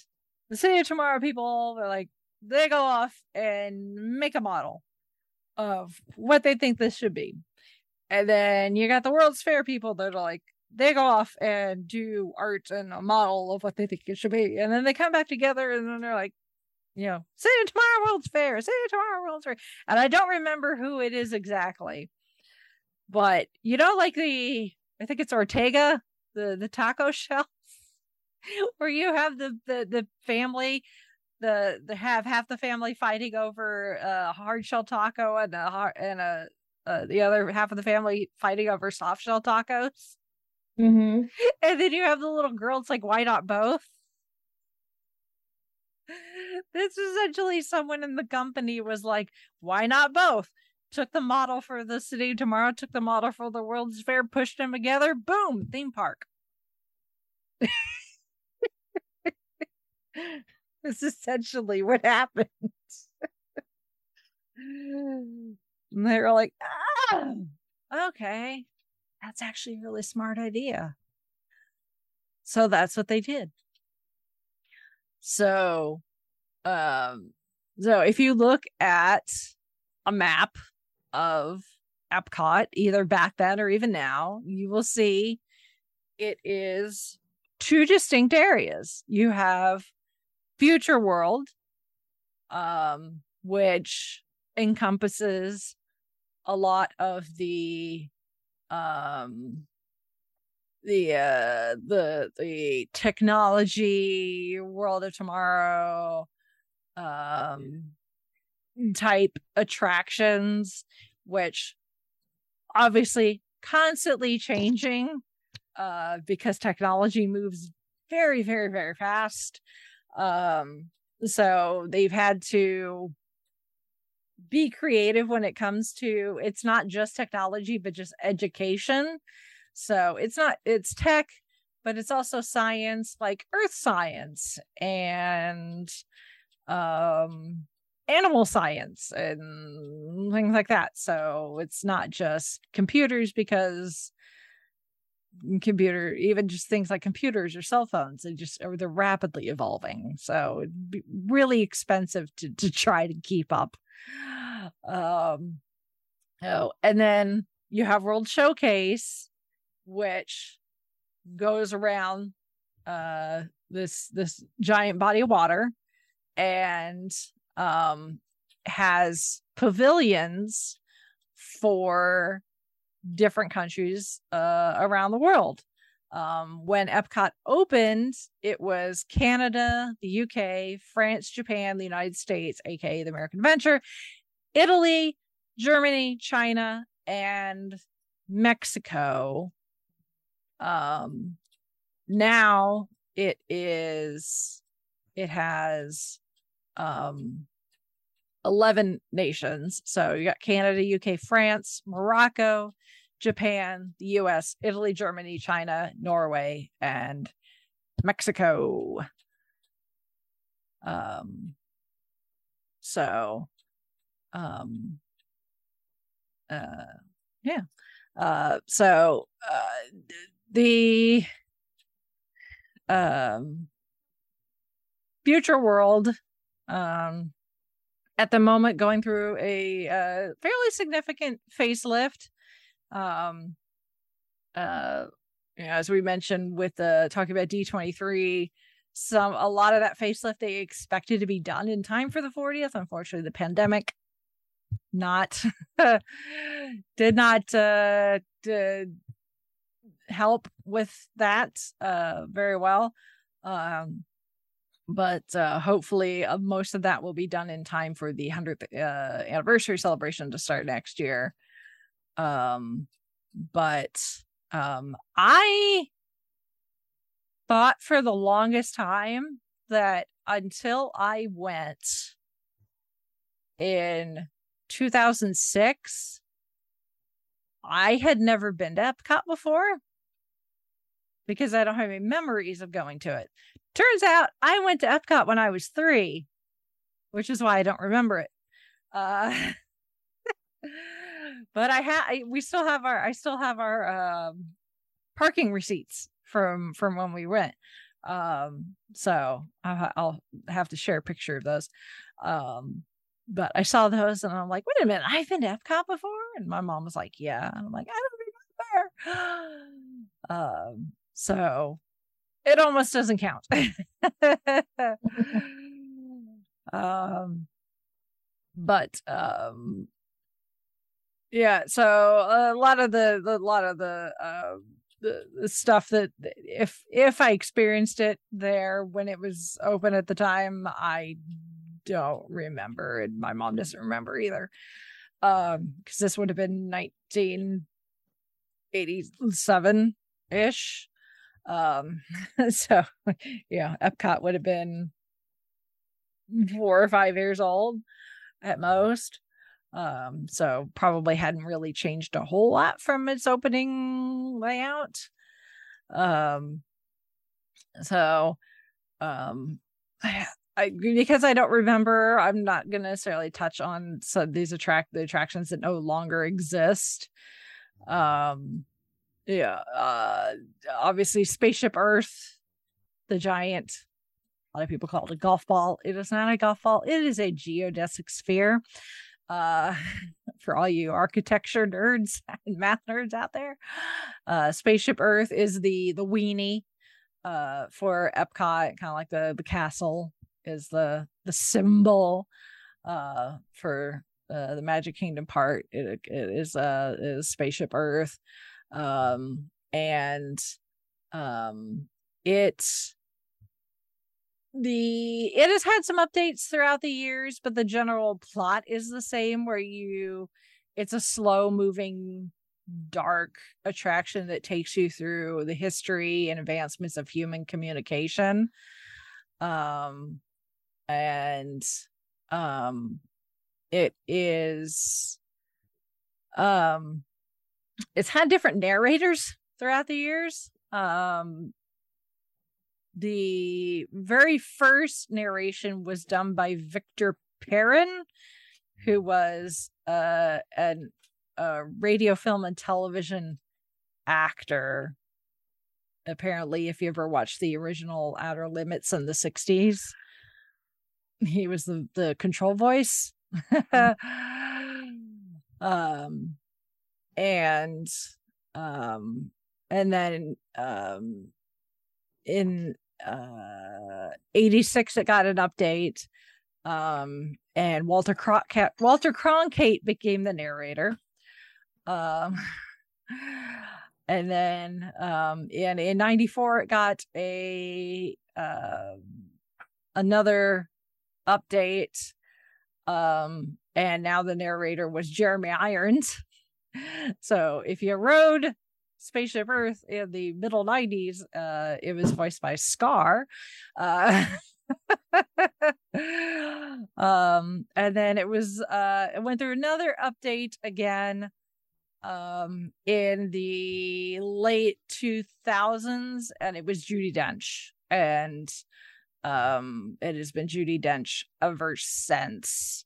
the city of tomorrow people, they're like they go off and make a model of what they think this should be and then you got the world's fair people that are like they go off and do art and a model of what they think it should be and then they come back together and then they're like you know, see you tomorrow World's Fair, see you tomorrow World's Fair. And I don't remember who it is exactly. But you know, like the I think it's Ortega, the the taco <laughs> shell, <laughs> where you have the the the family, the the have half the family fighting over a hard shell taco and a and a uh, the other half of the family fighting over soft shell tacos. Mm-hmm. <laughs> And then you have the little girl. It's like, why not both? <laughs> this essentially someone in the company was like, why not both? Took the model for the city tomorrow, took the model for the World's Fair, pushed them together, boom, theme park. <laughs> That's essentially what happened. and they were like, ah, okay, that's actually a really smart idea. So that's what they did. So, um, so if you look at a map of Epcot, either back then or even now, you will see it is two distinct areas. You have Future World, um, which encompasses a lot of the um the uh the the technology world of tomorrow um type attractions which obviously constantly changing uh because technology moves very very very fast um so they've had to be creative when it comes to it's not just technology but just education so it's not, it's tech, but it's also science, like earth science and um animal science and things like that. So it's not just computers because computer even just things like computers or cell phones they just or they're rapidly evolving so it'd be really expensive to to try to keep up. Um oh and then you have world showcase which goes around uh this this giant body of water and um has pavilions for different countries uh around the world um when epcot opened it was canada the uk france japan the united states aka the american adventure italy germany china and mexico um now it is it has um 11 nations. So you got Canada, UK, France, Morocco, Japan, the US, Italy, Germany, China, Norway, and Mexico. Um, so, um, uh, yeah. Uh, so, uh, the, um, future world, um, at the moment going through a uh, fairly significant facelift. Um, uh, you know, as we mentioned with the talking about D23, some a lot of that facelift they expected to be done in time for the 40th. Unfortunately, the pandemic not <laughs> did not uh, did help with that uh, very well. Um, but uh, hopefully uh, most of that will be done in time for the 100th uh, anniversary celebration to start next year um but um i thought for the longest time that until i went in 2006 i had never been to epcot before because i don't have any memories of going to it Turns out I went to Epcot when I was three, which is why I don't remember it. Uh, <laughs> but I have we still have our I still have our um, parking receipts from from when we went. Um, so I'll, I'll have to share a picture of those. Um, but I saw those and I'm like, wait a minute, I've been to Epcot before, and my mom was like, yeah. And I'm like, I don't remember. <gasps> um, so it almost doesn't count. <laughs> <laughs> um, but um, yeah. So a lot of the, a lot of the uh, the, the stuff that if if I experienced it there when it was open at the time, I don't remember, and my mom doesn't remember either. Um, because this would have been nineteen eighty seven ish um, <laughs> so yeah, Epcot would have been four or five years old at most. Um, so probably hadn't really changed a whole lot from its opening layout. Um, so, um, I, <sighs> I because I don't remember, I'm not gonna necessarily touch on these attract the attractions that no longer exist. Um, yeah uh obviously spaceship earth the giant a lot of people call it a golf ball it is not a golf ball it is a geodesic sphere uh <laughs> for all you architecture <laughs> nerds <laughs> and math nerds out there uh spaceship earth is the the weenie uh for epcot kind of like the the castle is the the symbol uh for uh the magic kingdom part. It, it is uh is spaceship earth um and um it's the it has had some updates throughout the years but the general plot is the same where you it's a slow moving dark attraction that takes you through the history and advancements of human communication um and um it is um it's had different narrators throughout the years. Um, the very first narration was done by Victor Perrin, who was uh, an, a radio, film, and television actor. Apparently, if you ever watched the original Outer Limits in the 60s, he was the, the control voice. <laughs> um, and um and then um in uh 86 it got an update. Um and walter cronkite walter cronkite became the narrator. Um <laughs> and then um in in 94 it got a uh, another update. Um and now the narrator was jeremy irons. <laughs> So if you rode Spaceship Earth in the middle 90s, uh, it was voiced by Scar. Uh, <laughs> um, and then it was uh, it went through another update again um in the late 2000s and it was Judi Dench and um it has been Judi Dench ever since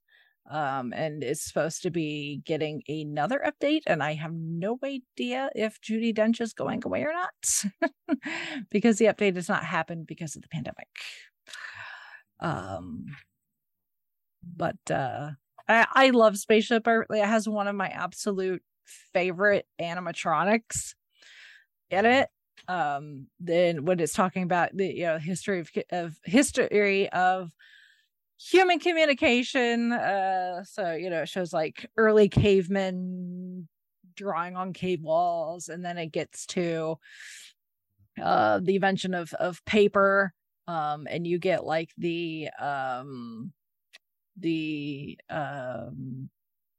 um and it's supposed to be getting another update and I have no idea if Judi Dench is going away or not <laughs> because the update has not happened because of the pandemic um but uh I, I love Spaceship Earth. It has one of my absolute favorite animatronics in it um then when it's talking about the you know history of of history of human communication uh so you know it shows like early cavemen drawing on cave walls and then it gets to uh the invention of of paper um and you get like the um the um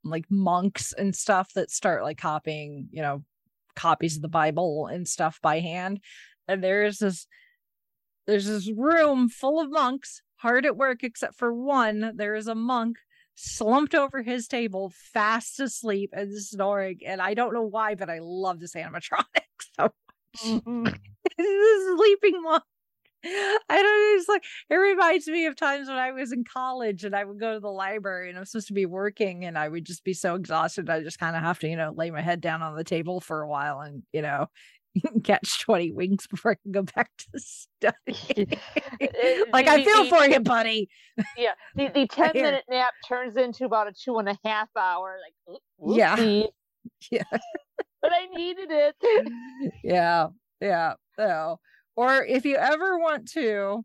like monks and stuff that start like copying, you know, copies of the Bible and stuff by hand. And there's this there's this room full of monks, hard at work except for one. There is a monk slumped over his table, fast asleep and snoring. And I don't know why, but I love this animatronic <laughs> so much. Mm-hmm. <laughs> this sleeping monk I don't know. It's like it reminds me of times when I was in college and I would go to the library and I'm supposed to be working and I would just be so exhausted. I just kind of have to, you know, lay my head down on the table for a while and, you know, <laughs> catch 20 winks before I can go back to study. <laughs> like, I feel for you, buddy. Yeah. The, the <laughs> 10 minute nap turns into about a two and a half hour. Like, yeah. Yeah. but I needed it. yeah. Yeah. So, or if you ever want to,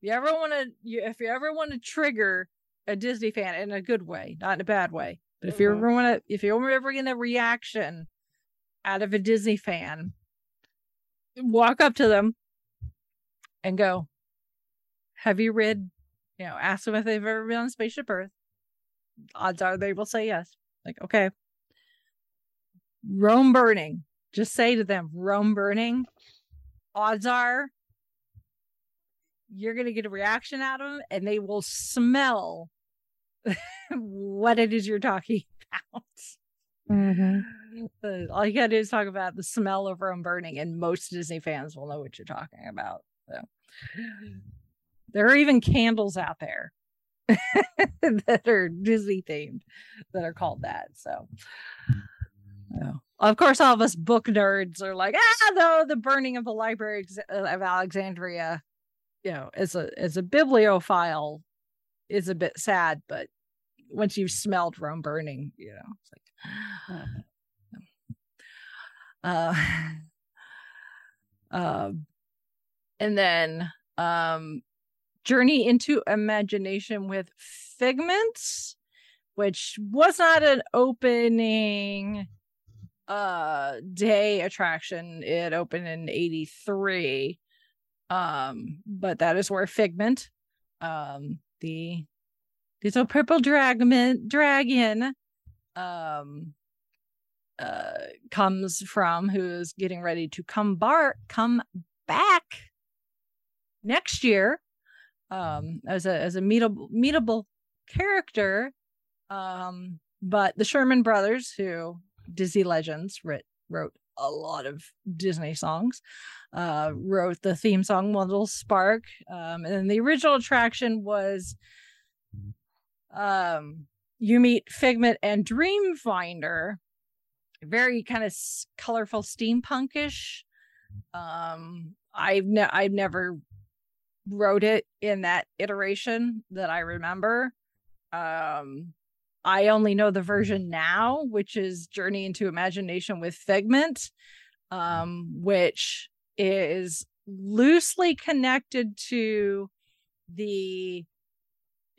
if you ever want to, if you ever want to trigger a Disney fan in a good way, not in a bad way, but if mm-hmm. you ever want to, if you're ever getting a reaction out of a Disney fan, walk up to them and go, "Have you read?" You know, ask them if they've ever been on Spaceship Earth. Odds are they will say yes. Like, okay. Rome burning. Just say to them, Rome burning odds are you're going to get a reaction out of them and they will smell <laughs> what it is you're talking <laughs> about. Mm-hmm. all you got to do is talk about the smell of Rome burning, and most Disney fans will know what you're talking about. So, <sighs> there are even candles out there <laughs> that are Disney themed that are called that. So, yeah. <sighs> Of course, all of us book nerds are like, ah, no, the burning of the Library of Alexandria, you know, as a as a bibliophile, is a bit sad. But once you've smelled Rome burning, you know, it's like, <sighs> uh, um, and then um, journey into imagination with figments, which was not an opening uh day attraction. It opened in 83 um but that is where figment um the little purple dragon dragon um uh comes from who's getting ready to come bar come back next year um as a as a meetable meetable character um but the Sherman brothers who Disney Legends writ, wrote a lot of Disney songs. Uh, wrote the theme song Little Spark. Um, and the original attraction was um, you meet Figment and Dreamfinder. Very kind of colorful steampunkish. Um, I've ne- I've never wrote it in that iteration that I remember. Um, I only know the version now, which is Journey into Imagination with Figment, um, which is loosely connected to the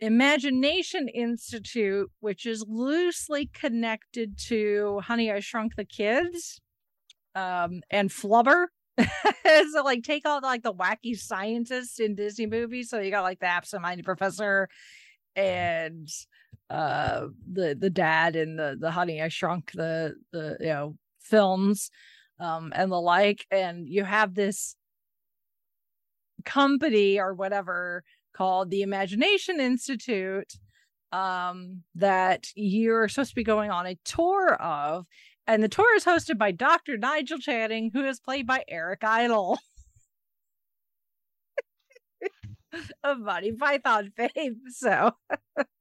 Imagination Institute, which is loosely connected to Honey, I Shrunk the Kids um, and Flubber. <laughs> so like take all like the wacky scientists in Disney movies. So you got like the absent-minded professor and uh the the dad and the the honey i shrunk the the you know films um and the like and you have this company or whatever called the Imagination Institute um, that you're supposed to be going on a tour of. And the tour is hosted by Dr. Nigel Channing, who is played by Eric Idle <laughs> of Monty Python fame. So,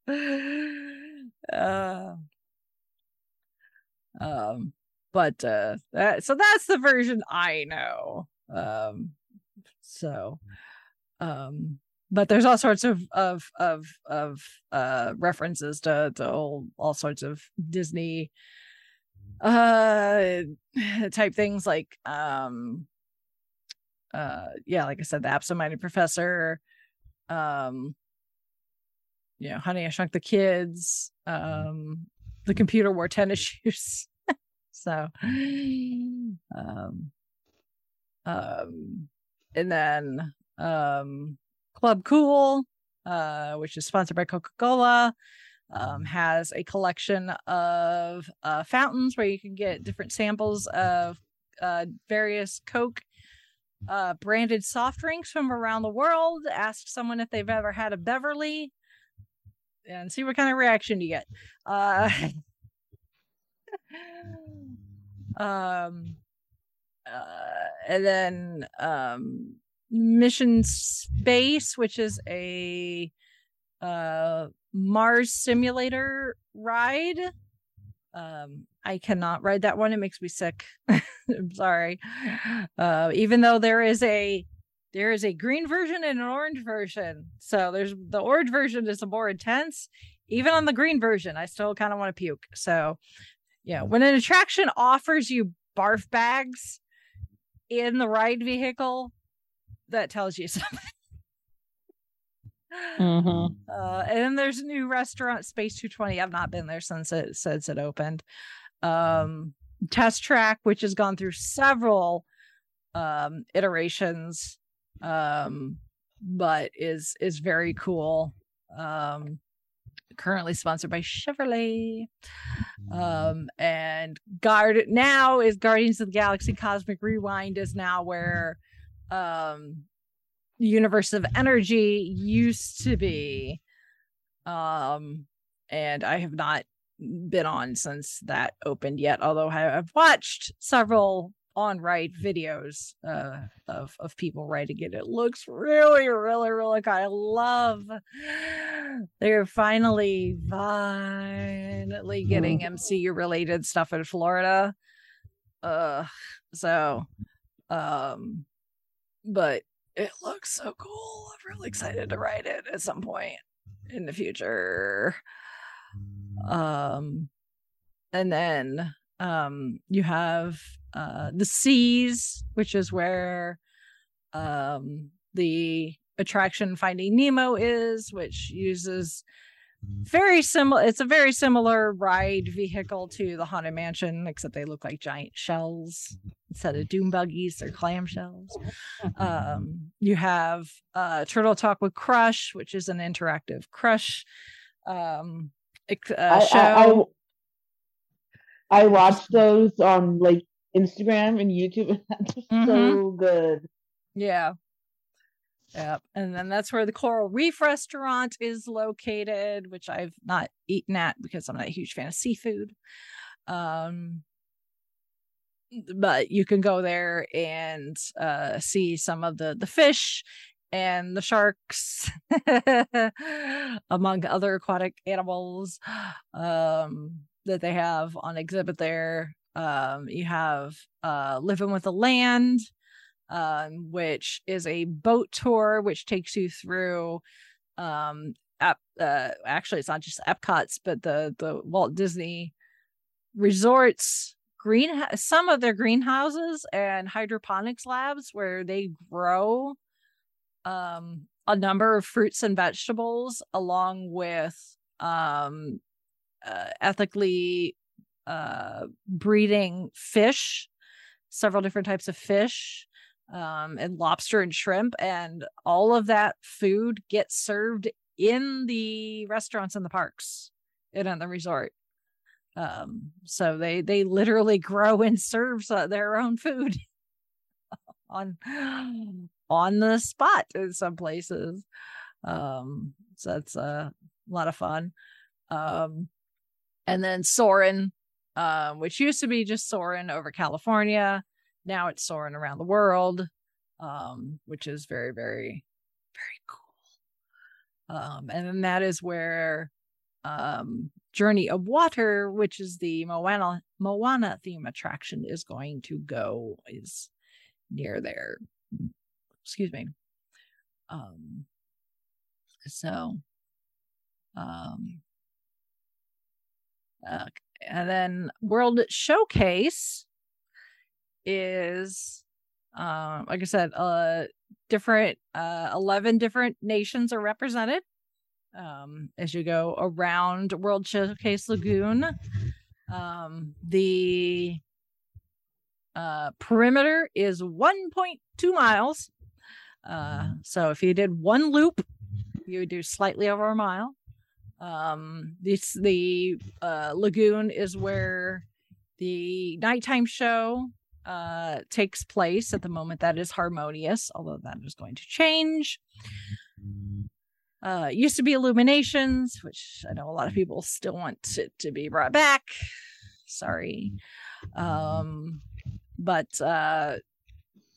<laughs> uh, um, but uh, that, so that's the version I know. Um, so, um, but there's all sorts of of of of uh references to to all all sorts of Disney uh <sighs> type things like um uh yeah like i said the absent-minded professor um you know honey i shrunk the kids um the computer wore tennis <laughs> shoes. So um um and then um club cool uh which is sponsored by coca-cola um, has a collection of uh, fountains where you can get different samples of uh, various Coke uh, branded soft drinks from around the world. Ask someone if they've ever had a Beverly and see what kind of reaction you get. Uh, <laughs> um, uh, and then um, Mission Space, which is a uh Mars simulator ride. Um, I cannot ride that one. It makes me sick. <laughs> I'm sorry. Uh, even though there is a there is a green version and an orange version. So there's the orange version is a more intense. Even on the green version, I still kind of want to puke. So yeah, when an attraction offers you barf bags in the ride vehicle, that tells you <laughs> something. Mm-hmm. Uh, and then there's a new restaurant, Space 220. I've not been there since it since it opened. Um, Test Track, which has gone through several um, iterations, um, but is is very cool. Um, currently sponsored by Chevrolet. Um, and guard now is Guardians of the Galaxy Cosmic Rewind is now where um universe of energy used to be um and i have not been on since that opened yet although i've watched several on right videos uh of of people writing it. It looks really really really good. I love they're finally finally getting mcu related stuff in florida. Uh so um but it looks so cool. I'm really excited to ride it at some point in the future. Um and then um you have uh the seas, which is where um the attraction Finding Nemo is, which uses very similar it's a very similar ride vehicle to the haunted mansion except they look like giant shells instead of doom buggies they're clam shells. Um, you have uh, turtle talk with crush which is an interactive crush um, uh, show I, I, I, I watched those on like instagram and youtube <laughs> and that's mm-hmm. so good. Yeah Yep. And then that's where the Coral Reef restaurant is located, which I've not eaten at because I'm not a huge fan of seafood. Um, but you can go there and uh, see some of the the fish and the sharks <laughs> among other aquatic animals um, that they have on exhibit there um, you have uh, living with the land um, which is a boat tour which takes you through um Ep- uh, actually it's not just Epcot's but the the Walt Disney resorts green some of their greenhouses and hydroponics labs where they grow um a number of fruits and vegetables along with um uh, ethically uh breeding fish several different types of fish um, and lobster and shrimp, and all of that food gets served in the restaurants in the parks and in the resort. Um, so they they literally <laughs> grow and serve their own food <laughs> on on the spot in some places. Um, so that's a lot of fun. Um, and then Soarin', um, which used to be just Soarin' over California. Now it's soaring around the world, um, which is very, very, very cool. Um, and then that is where um, Journey of Water, which is the Moana Moana theme attraction, is going to go is near there. Excuse me. Um, so, um, uh, and then World Showcase is, um, like I said, uh, different, uh, 11 different nations are represented um, as you go around World Showcase Lagoon. Um, the uh, perimeter is 1.2 miles. Uh, so if you did one loop, you would do slightly over a mile. Um, this the uh, lagoon is where the nighttime show uh takes place at the moment that is harmonious although that is going to change. Uh used to be illuminations which i know a lot of people still want it to be brought back. Sorry. Um but uh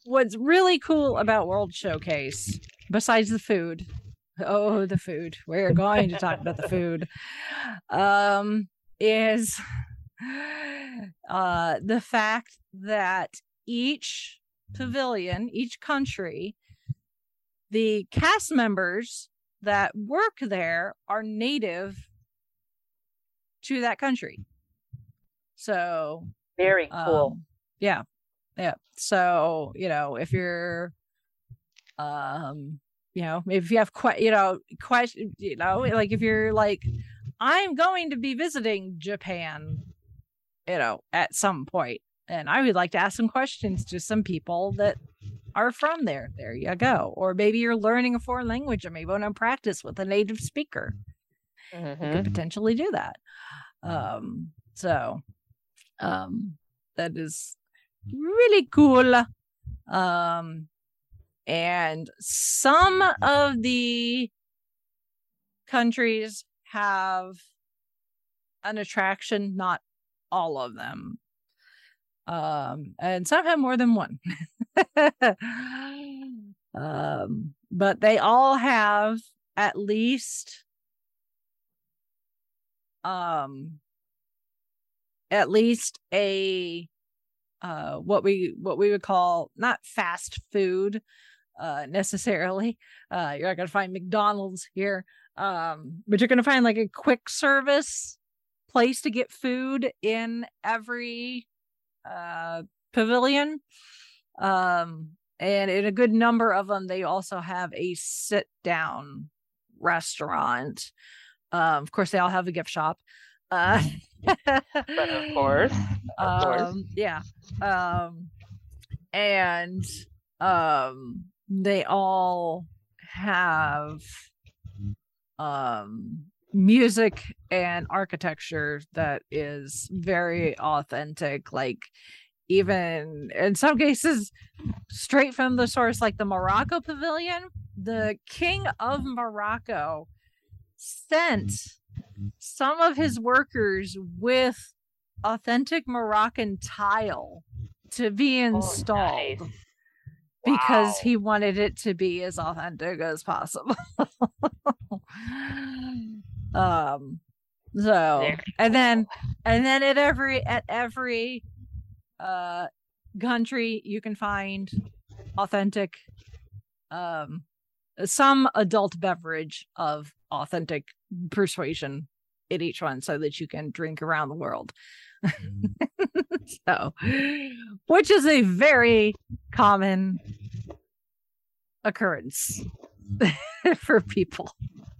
what's really cool about world showcase besides the food oh the food we're going to talk about the food um is <laughs> uh the fact that each pavilion each country the cast members that work there are native to that country so Very cool. um, yeah. Yeah. So, you know, if you're um, you know, if you have quite, you know, question, you know, like if you're like, I'm going to be visiting Japan, you know, at some point, and I would like to ask some questions to some people that are from there. There you go. Or maybe you're learning a foreign language and maybe want to practice with a native speaker you Mhm. could potentially do that. Um, so um that is really cool. Um and some of the countries have an attraction, not all of them. Um, and some have more than one. <laughs> um, but they all have at least um at least a uh what we what we would call not fast food uh necessarily uh you're not gonna find mcdonald's here um but you're gonna find like a quick service place to get food in every uh pavilion. Um and in a good number of them they also have a sit down restaurant. Um of course they all have a gift shop. Uh <laughs> of course, of <laughs> course. um yeah. Um and um they all have um music and architecture that is very authentic like mm-hmm. even in some cases straight from the source like the morocco pavilion the king of morocco sent some of his workers with authentic Moroccan tile to be oh, installed nice. because Wow. he wanted it to be as authentic as possible. <laughs> um so and then and then at every at every uh country you can find authentic um some adult beverage of authentic persuasion in each one so that you can drink around the world. <laughs> So which is a very common occurrence <laughs> for people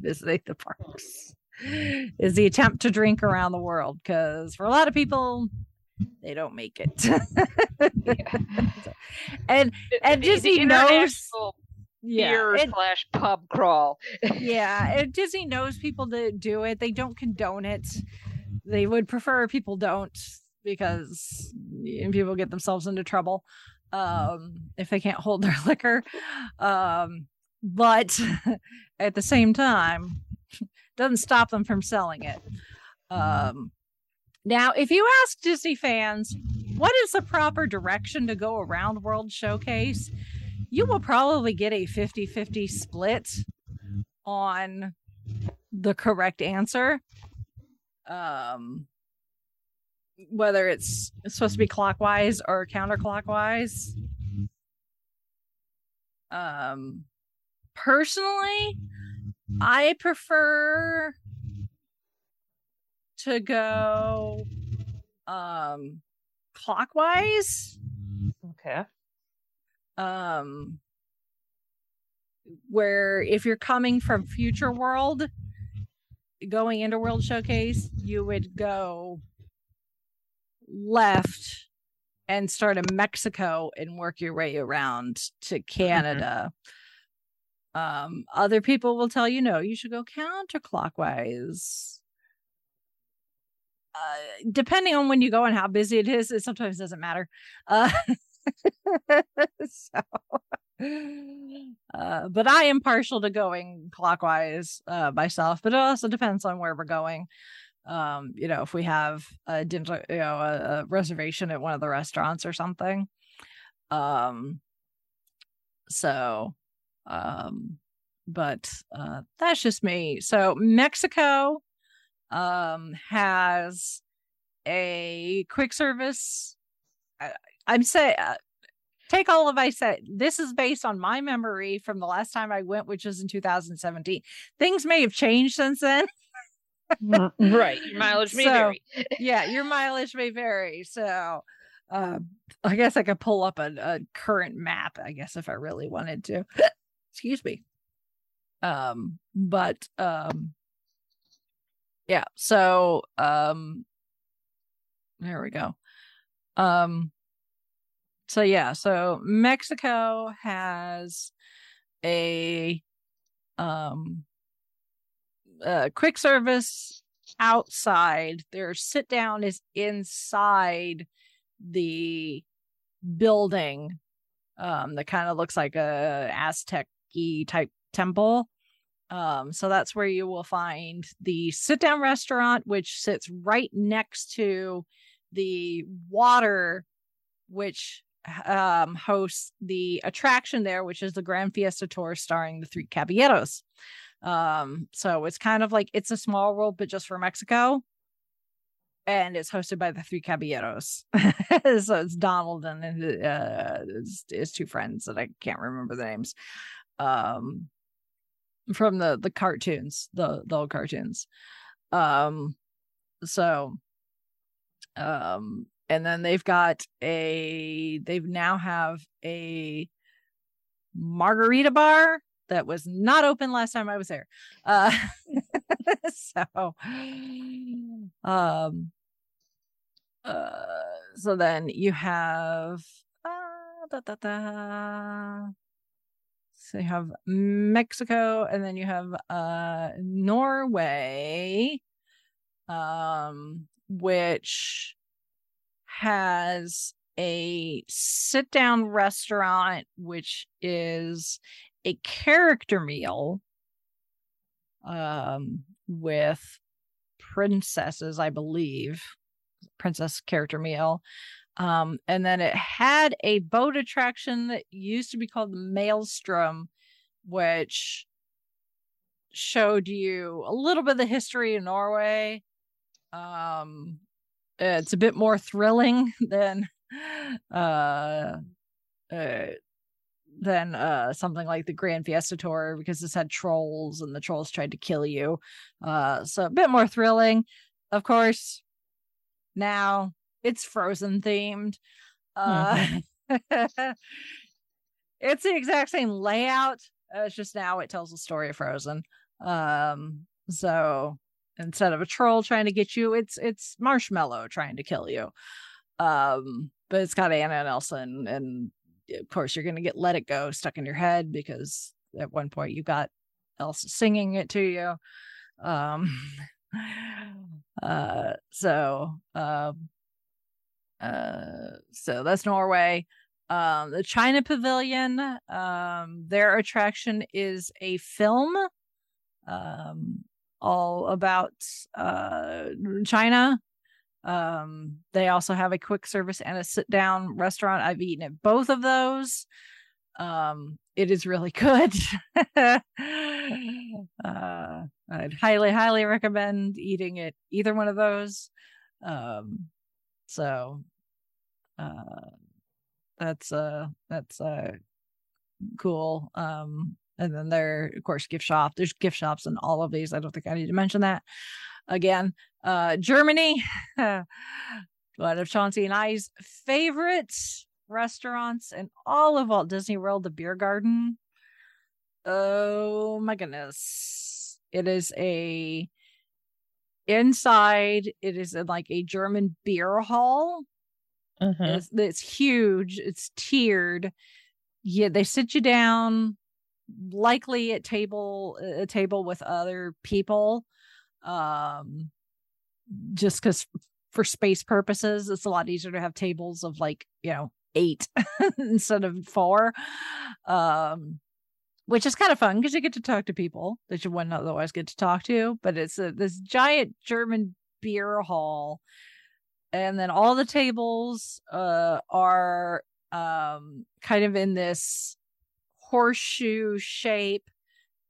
visiting the parks is the attempt to drink around the world because for a lot of people they don't make it <laughs> and and The- Disney the knows- yeah and- slash pub crawl. yeah <laughs> and disney knows people that do it they don't condone it they would prefer people don't because people get themselves into trouble um, if they can't hold their <laughs> liquor. Um, but <laughs> at the same time, <laughs> doesn't stop them from selling it. Um, now, if you ask Disney fans, what is the proper direction to go around World Showcase? You will probably get a 50 50 split on the correct answer. Um, whether it's supposed to be clockwise or counterclockwise. Um, personally, I prefer to go um clockwise. Okay. Um where if you're coming from future world going into world showcase, you would go left and start in Mexico and work your way around to Canada. Mm-hmm. Um, other people will tell you no, you should go counterclockwise. Uh, depending on when you go and how busy it is, it sometimes doesn't matter. Uh, <laughs> so, uh, but I am partial to going clockwise uh, myself, but it also depends on where we're going um you know if we have a dinner you know a, a, reservation at one of the restaurants or something um so um but uh that's just me so mexico um has a quick service I, i'm saying uh, take all of I said. This is based on my memory from the last time I went, which was in 2017. Things may have changed since then. right. Your mileage may so, vary. <laughs> yeah, your mileage may vary. So uh, I guess I could pull up a, a current map, I guess, if I really wanted to. Excuse me. Um, but um yeah, so um there we go. Um so yeah, so Mexico has a um a quick service outside. Their sit down is inside the building um, that kind of looks like a Aztec type temple. Um, so that's where you will find the sit down restaurant, which sits right next to the water, which um, hosts the attraction there, which is the Grand Fiesta Tour starring the three Caballeros. Um, so it's kind of like it's a small world, but just for Mexico. And it's hosted by the three caballeros. <laughs> so it's Donald and uh, his, his two friends that I can't remember the names. Um, from the the cartoons, the the old cartoons. Um, so, um, and then they've got a they've now have a margarita bar that was not open last time I was there. Uh, <laughs> so, um, uh, so then you have, uh, da, da, da. So you have Mexico, and then you have uh Norway, um, which has a sit down restaurant, which is a character meal um, with princesses, I believe, princess character meal. Um, and then it had a boat attraction that used to be called the Maelstrom, which showed you a little bit of the history of Norway. Um, it's a bit more thrilling <laughs> than uh, uh than uh something like the Grand Fiesta Tour because this had trolls and the trolls tried to kill you. Uh so a bit more thrilling. Of course, now it's frozen themed. Uh mm-hmm. <laughs> it's the exact same layout. Uh, it's just now it tells the story of Frozen. Um so instead of a troll trying to get you, it's it's marshmallow trying to kill you. Um but it's got Anna and Elsa and, and of course, you're going to get Let It Go stuck in your head because at one point you got Elsa singing it to you. Um, <laughs> uh, so, um, uh, so that's Norway. Um, the China Pavilion, um, their attraction is a film, um, all about uh China. Um, they also have a quick service and a sit down restaurant. I've eaten at both of those. Um, it is really <laughs> good. uh, I'd highly, highly recommend eating at either one of those. Um, so uh that's uh that's uh cool. Um and then there of course gift shop. There's gift shops in all of these. I don't think i need to mention that again. Uh germany. <laughs> One of chauncey and i's favorite restaurants in all of walt disney world the beer garden. Oh my goodness. It is a inside it is in like a german beer hall Mhm. it's, it's huge it's tiered yeah they sit you down likely at table a table with other people um just because for space purposes it's a lot easier to have tables of like you know eight <laughs> instead of four um which is kind of fun because you get to talk to people that you wouldn't otherwise get to talk to but it's a, this giant german beer hall and then all the tables uh are um kind of in this horseshoe shape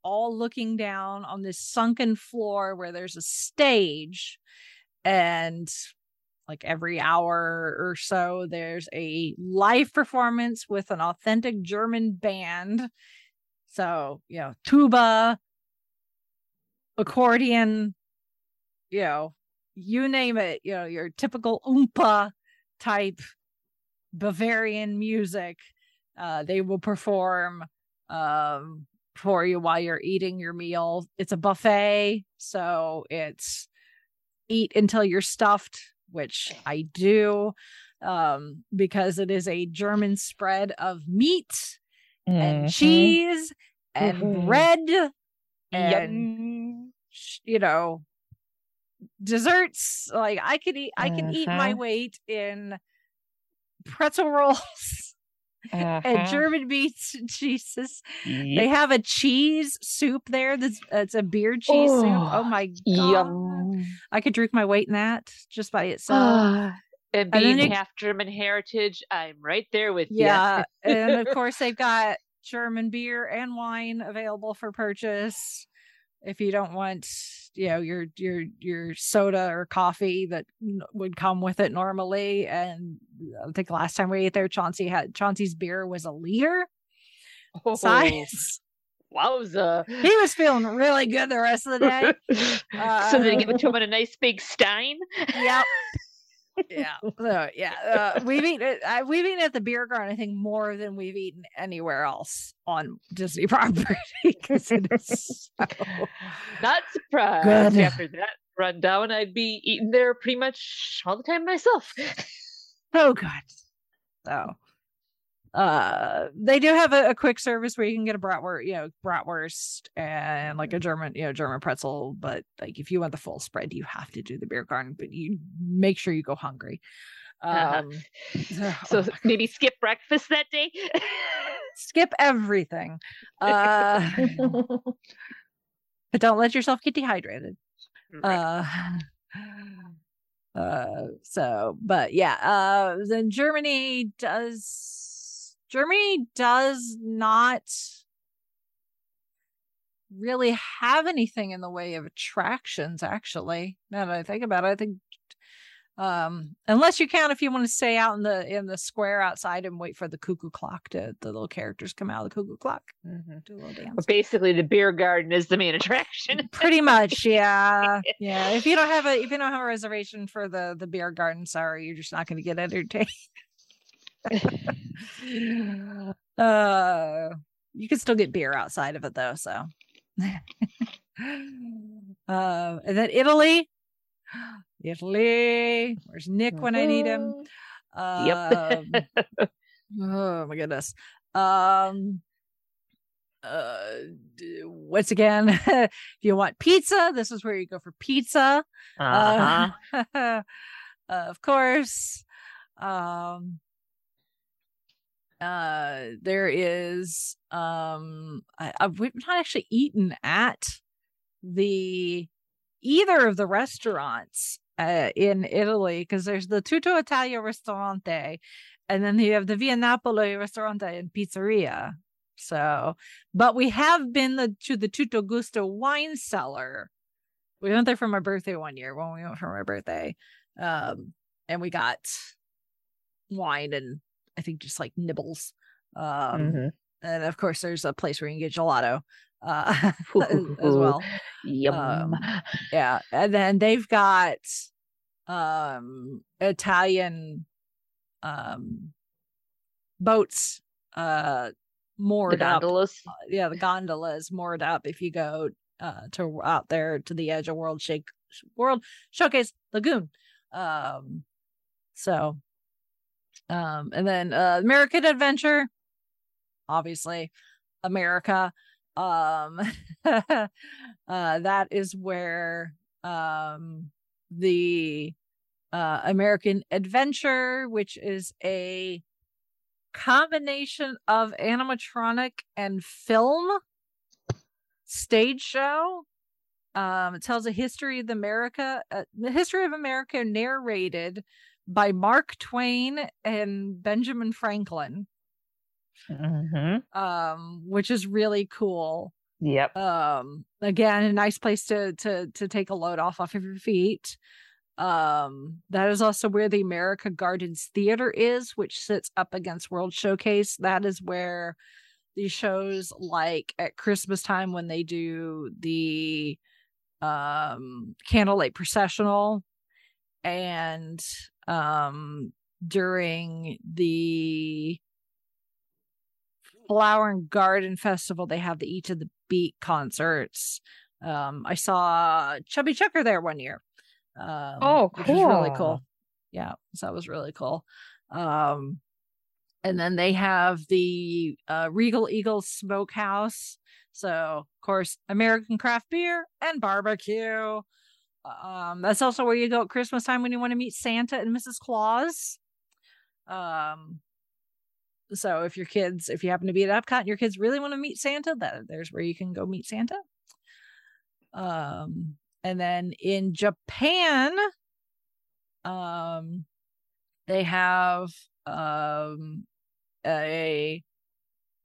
all looking down on this sunken floor where there's a stage. And like every hour or so there's a live performance with an authentic german band. So you know tuba accordion you know you name it, you know, your typical oompa type Bavarian music. Uh, they will perform um, for you while you're eating your meal. It's a buffet, so it's eat until you're stuffed, which I do um, because it is a German spread of meat and Mhm. cheese and Mhm. bread and Yum. you know desserts like i could eat i can eat my Uh-huh. weight in pretzel rolls <laughs> and Uh-huh. german meats and cheeses they have a cheese soup there that's it's a beer cheese soup oh Oh, my god Yum. i could drink my weight in that just by itself and being it- half German heritage, I'm right there with you. yeah and of <laughs> course they've got german beer and wine available for purchase if you don't want you know your your your soda or coffee that would come with it normally and i think last time we ate there chauncey had chauncey's beer was a liter Oh, size <laughs> wowza. he was feeling really good the rest of the day <laughs> so they give it to Uh, him in a nice big stein. yep <laughs> yeah <laughs> so yeah uh, we've eaten uh, we've eaten at the beer garden i think more than we've eaten anywhere else on disney <laughs> property 'cause it is <laughs> so Not surprised. Good. After that rundown, I'd be eating there pretty much all the time myself. Oh god. So uh they do have a, a quick service where you can get a bratwurst, you know, bratwurst and like a German, you know, German pretzel. But like if you want the full spread, you have to do the beer garden, but you make sure you go hungry. Uh-huh. Um <laughs> oh So my maybe skip breakfast that day. <laughs> skip everything. Uh but don't let yourself get dehydrated. <laughs> Right. uh <sighs> uh so but yeah uh then germany does germany does not really have anything in the way of attractions actually now that i think about it i think um unless you count if you want to stay out in the in the square outside and wait for the cuckoo clock to the little characters come out of the cuckoo clock Mhm. do a little dance But basically, the beer garden is the main attraction. <laughs> pretty much yeah <laughs> yeah if you don't have a if you don't have a reservation for the the beer garden sorry you're just not going to get entertained <laughs> uh you can still get beer outside of it though so. <laughs> Uh and then italy. <gasps> Italy. Where's nick when i need him? Um, <laughs> oh my goodness. Um uh once again if you want pizza this is where you go for pizza. Uh-huh. uh, of course. Um uh there is um I, we've not actually eaten at the either of the restaurants uh, in Italy because there's the Tutto Italia Ristorante and then you have the Via Napoli Ristorante and Pizzeria. So, but we have been the, to the Tutto Gusto wine cellar. We went there for my birthday one year when we went for my birthday. Um, and we got wine and I think just like nibbles. Um, Mhm. and of course there's a place where you can get gelato uh <laughs> as well. Yum. Um, Yeah. And then they've got um Italian um boats uh the moored up. gondolas. Uh, Yeah, the gondolas moored up if you go uh to out there to the edge of World Shake World Showcase Lagoon. Um so um and then uh American Adventure obviously America. Um <laughs> uh that is where um the uh American Adventure which is a combination of animatronic and film stage show. Um it tells a history of America uh, the history of America narrated by Mark Twain and Benjamin Franklin Mhm. um which is really cool Yep. um again a nice place to to to take a load off off of your feet um that is also where the america gardens theater is which sits up against world showcase that is where these shows like at christmas time when they do the um candlelight processional and um during the flower and garden festival they have the eat to the beat concerts. Um i saw chubby checker there one year um Oh, was really cool. cool. Yeah so that was really cool. Um and then they have the uh, regal eagle smokehouse. So of course american craft beer and barbecue um that's also where you go at christmas time when you want to meet santa and mrs claus um so if your kids, if you happen to be at Epcot and your kids really want to meet Santa, that there's where you can go meet Santa. Um, and then in Japan, um, they have um a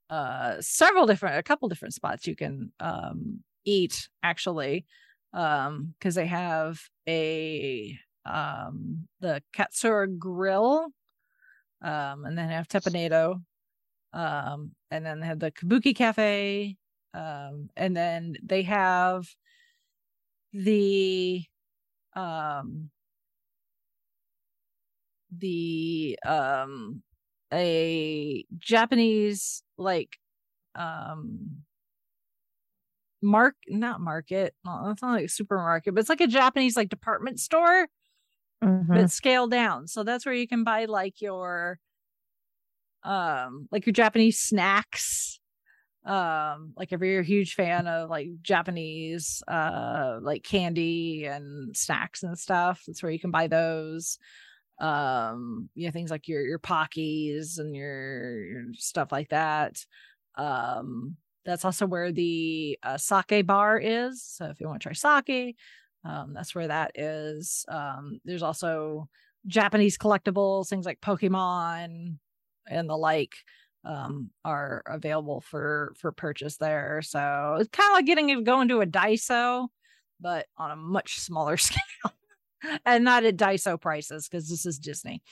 uh several different a couple different spots you can um eat actually um because they have a um the katsura grill um and then have Teppan Edo um and then they have the kabuki cafe um and then they have the um the um a japanese like um mark not market no, it's not like a supermarket but it's like a japanese like department store Mhm. but scaled down. So that's where you can buy like your um like your Japanese snacks. Um like if you're a huge fan of like Japanese uh like candy and snacks and stuff, that's where you can buy those. Um you know things like your your pockies and your, your stuff like that. Um that's also where the uh, sake bar is. So if you want to try sake, um, that's where that is. Um, there's also Japanese collectibles, things like Pokemon and the like, um, are available for for purchase there. So it's kind of like getting it going to a Daiso, but on a much smaller <laughs> scale, and not at Daiso prices because this is Disney,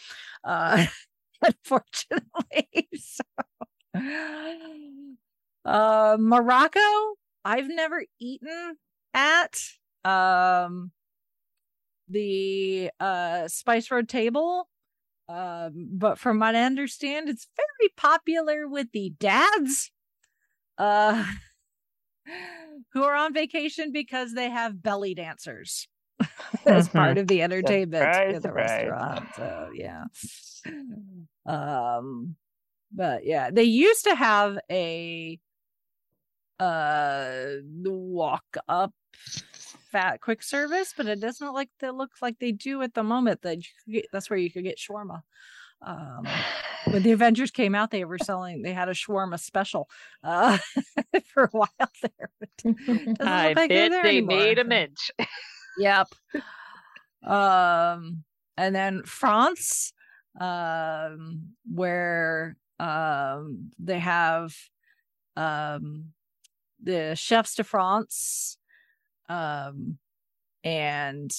uh, <laughs> unfortunately. <laughs> so, uh, Morocco, I've never eaten at um the uh spice road table. Um but from what i understand it's very popular with the dads uh <laughs> who are on vacation because they have belly dancers <laughs> as part of the <laughs> entertainment Surprise, in the surprise. restaurant. So yeah. Um but yeah they used to have a uh walk up fat quick service but it doesn't look like that looks like they do at the moment that get, that's where you could get shawarma Um, when the Avengers came out, they were selling. They had a shawarma special uh, <laughs> for a while there. I like bet they anymore. made a mint. <laughs> yep. Um, and then France, um, where um they have um the chefs de France, um, and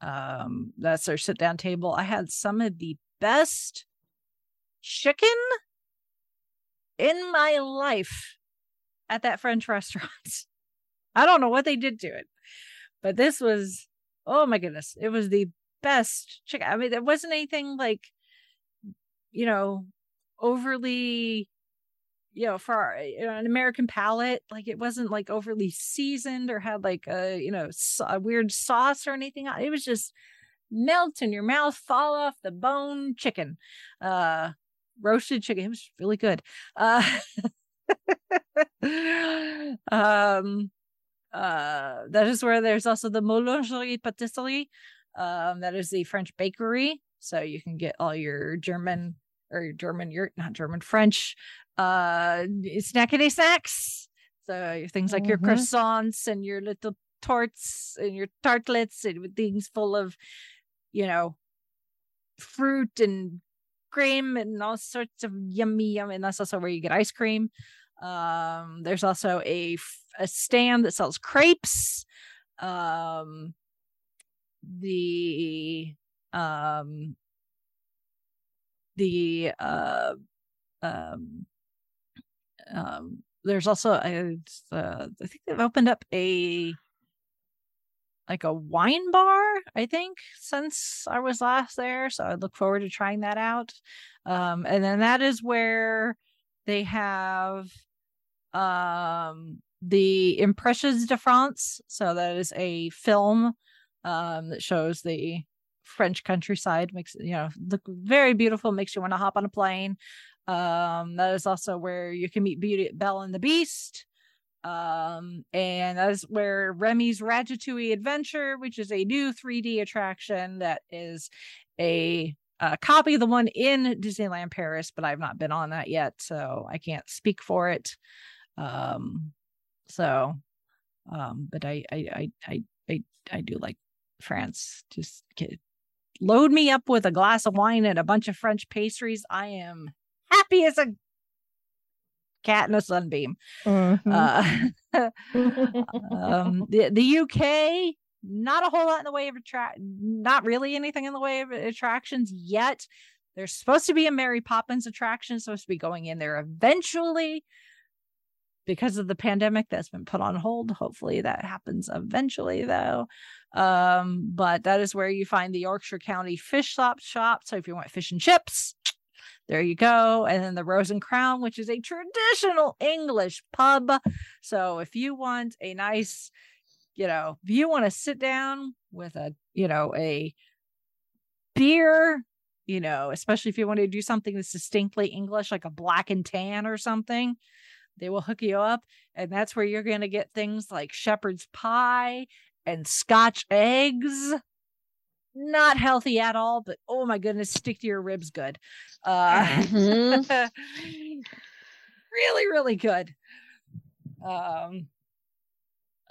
um that's our sit down table. I had some of the best chicken in my life at that French <laughs> restaurant. I don't know what they did to it, but this was, oh my goodness, it was the best chicken. I mean, there wasn't anything like, you know, overly, you know, for our, you know, an American palate. Like it wasn't like overly seasoned or had like a, you know, a weird sauce or anything. It was just melt in your mouth, fall off the bone chicken. Uh, roasted chicken. It was really good. Uh, <laughs> um, uh, that is where there's also the Boulangerie Patisserie. Um, that is the French bakery. So you can get all your German or German, not German, French, uh, snackety snacks. So things like mm-hmm. your croissants and your little torts and your tartlets and things full of, you know, fruit and cream and all sorts of yummy yum and that's also where you get ice cream um there's also a a stand that sells crepes um the um the uh um um there's also a, uh, I think they've opened up a like a wine bar, I think, since I was last there. So I look forward to trying that out. Um, and then that is where they have um, the Impressions de France. So that is a film um, that shows the French countryside, makes you know look very beautiful, makes you want to hop on a plane. Um, that is also where you can meet Beauty Belle and the Beast. Um, and that is where Remy's Ratatouille Adventure, which is a new 3D attraction that is a, a copy of the one in Disneyland Paris, but I've not been on that yet, so I can't speak for it. Um, so, um, but I, I, I, I, I, do like France. Just load me up with a glass of wine and a bunch of French pastries. I am happy as a cat in a sunbeam. Mm-hmm. Uh, <laughs> um, <laughs> the the UK, not a whole lot in the way of attract, not really anything in the way of attractions yet. There's supposed to be a Mary Poppins attraction supposed to be going in there eventually. Because of the pandemic that's been put on hold. Hopefully that happens eventually though. Um, but that is where you find the Yorkshire County Fish Shop shop. So if you want fish and chips, there you go. And then the Rose and Crown, which is a traditional English pub. So if you want a nice, you know, if you want to sit down with a, you know, a beer, you know, especially if you want to do something that's distinctly English, like a black and tan or something, they will hook you up. And that's where you're going to get things like shepherd's pie and scotch eggs not healthy at all, but oh my goodness, stick to your ribs good. Uh, mm-hmm. <laughs> really, really good. Um,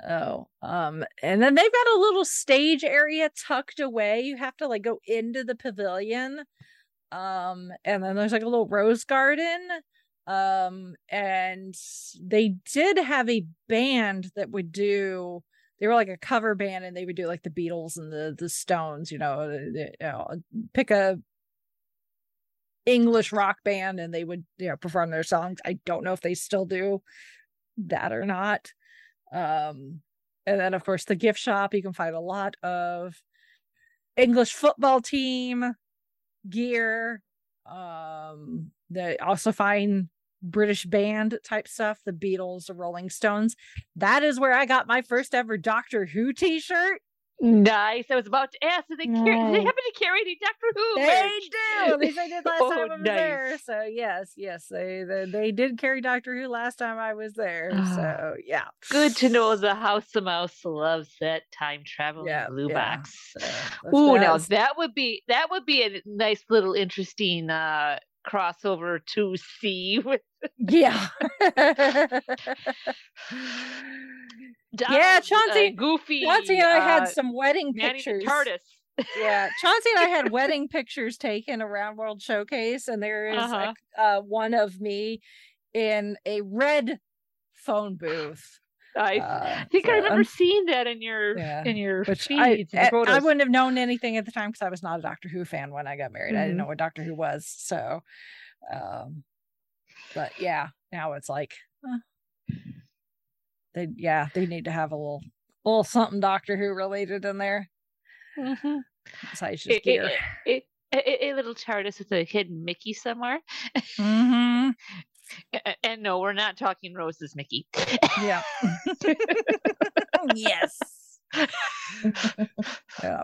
oh, um, and then they've got a little stage area tucked away. You have to like go into the pavilion. Um, and then there's like a little rose garden. Um, and they did have a band that would do they were like a cover band and they would do like the Beatles and the the Stones, you know, you know pick a English rock band and they would you know perform their songs. I don't know if they still do that or not. Um and then of course the gift shop you can find a lot of English football team gear. Um they also find British band type stuff, the Beatles, the Rolling Stones. That is where I got my first ever Doctor Who t shirt. Nice. I was about to ask. Did they, carry, did they happen to carry any Doctor Who? They do. At least I did last <laughs> Oh, time I was nice. there. So yes, yes, they, they they did carry Doctor Who last time I was there. Ah. So yeah, Good to know the House of Mouse loves that time traveling Yeah, blue yeah. box. So, Ooh, now that would be that would be a nice little interesting uh crossover to see <laughs> with yeah. <laughs> Donald, Chauncey- uh, Goofy. Chauncey and I had uh, some wedding Manny pictures. TARDIS. yeah, Chauncey and I had <laughs> wedding pictures taken around World Showcase, and there is Uh-huh. a, uh, one of me in a red phone booth. I Uh, think I so, remember um, seeing that in your yeah, in your which feeds. I, and I, I wouldn't have known anything at the time because I was not a Doctor Who fan when I got married. I didn't Mhm. know what Doctor Who was. So, um, but yeah, now it's like, huh. they, yeah, they need to have a little, little something Doctor Who related in there Mhm. besides A- just a- gear. a- a- a- a little TARDIS with a hidden Mickey somewhere. hmm a- <laughs> And no, we're not talking Rose's Mickey. Yeah. <laughs> yes. <laughs> yeah.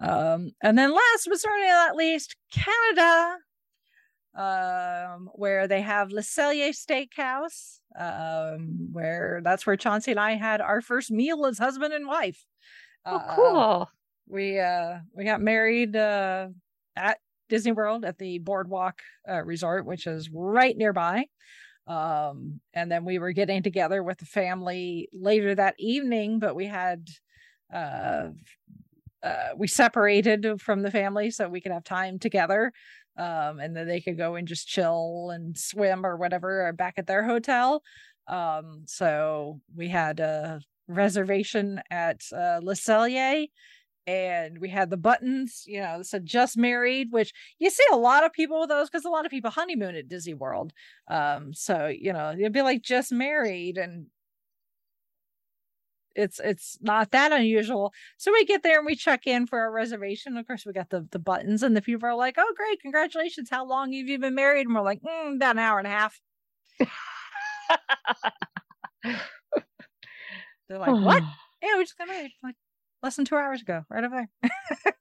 Um, and then last but certainly not least, Canada, um, where they have Le Cellier Steakhouse, um, where that's where Chauncey and I had our first meal as husband and wife. Oh, Uh, cool. we uh we got married uh at Disney World at the Boardwalk uh, Resort, which is right nearby. Um, and then we were getting together with the family later that evening, but we had uh uh we separated from the family so we could have time together. Um, and then they could go and just chill and swim or whatever back at their hotel. Um, so we had a reservation at uh, Le Cellier and we had the buttons, you know, that said just married, which you see a lot of people with those because a lot of people honeymoon at Disney World. Um, so you know, you'd be like just married, and it's it's not that unusual. So we get there and we check in for our reservation. Of course, we got the the buttons, and the people are like, "Oh, great, congratulations! How long have you been married?" And we're like, mm, "About an hour and a half." <laughs> They're like, "What?" <sighs> Yeah, we just got married like less than two hours ago, right over there.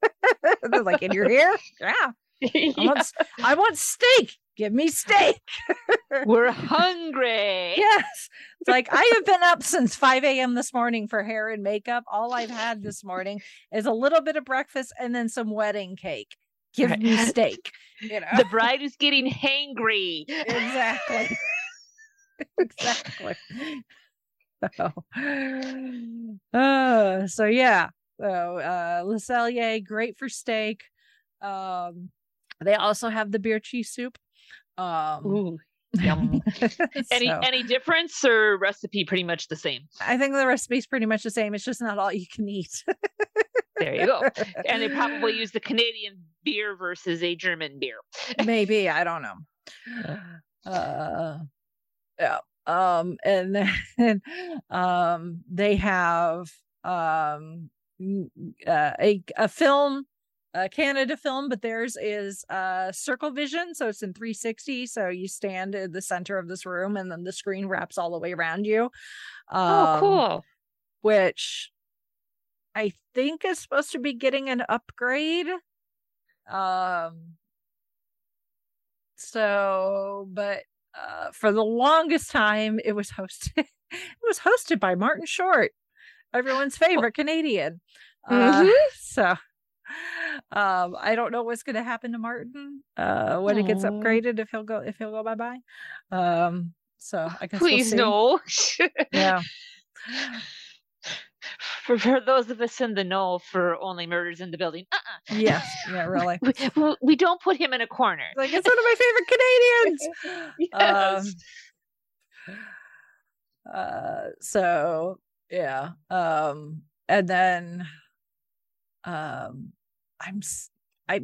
<laughs> They're like, and you're here? Yeah. <laughs> I want, I want steak. Give me steak. <laughs> We're hungry. Yes. It's like I have been up since 5 a.m. this morning for hair and makeup. All I've had this morning is a little bit of breakfast and then some wedding cake. Give Right. me steak. You know? The bride is getting hangry. exactly. exactly. <laughs> So, uh, so yeah. So uh Le Cellier, great for steak. Um they also have the beer cheese soup. Um Ooh, yum. <laughs> Any so, any difference or recipe pretty much the same? I think the recipe's pretty much the same. It's just not all you can eat. There you go. And they probably <laughs> use the Canadian beer versus a German beer. maybe i don't know uh yeah um and then <laughs> um they have um uh, a a film a canada film but theirs is uh circle vision so it's in 360 so you stand in the center of this room and then the screen wraps all the way around you Oh, um, cool. which I think is supposed to be getting an upgrade. Um so but uh for the longest time it was hosted <laughs> it was hosted by Martin Short, everyone's favorite Canadian. Uh, Mhm. <laughs> so um I don't know what's gonna happen to Martin uh when it gets upgraded if he'll go if he'll go bye bye. Um so I guess we'll Please see. no. <laughs> Yeah. For, for those of us in the know for only murders in the building, uh-uh. Yes. Yeah, really. <laughs> we, we- we don't put him in a corner. like it's one of my favorite Canadians. <laughs> Yes. Um, uh, so yeah, um, and then, um, I'm I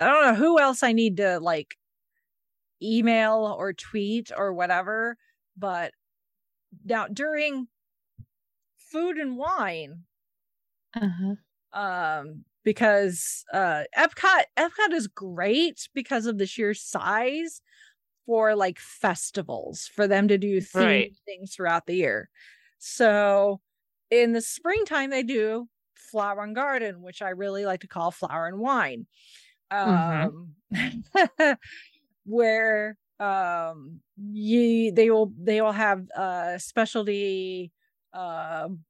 I don't know who else I need to like email or tweet or whatever, but now during food and wine, Uh-huh. um because uh epcot epcot is great because of the sheer size for like festivals for them to do Right. things throughout the year so in the springtime they do Flower and Garden, which I really like to call Flower and Wine. Mhm. Um, <laughs> where um you they will they will have uh specialty um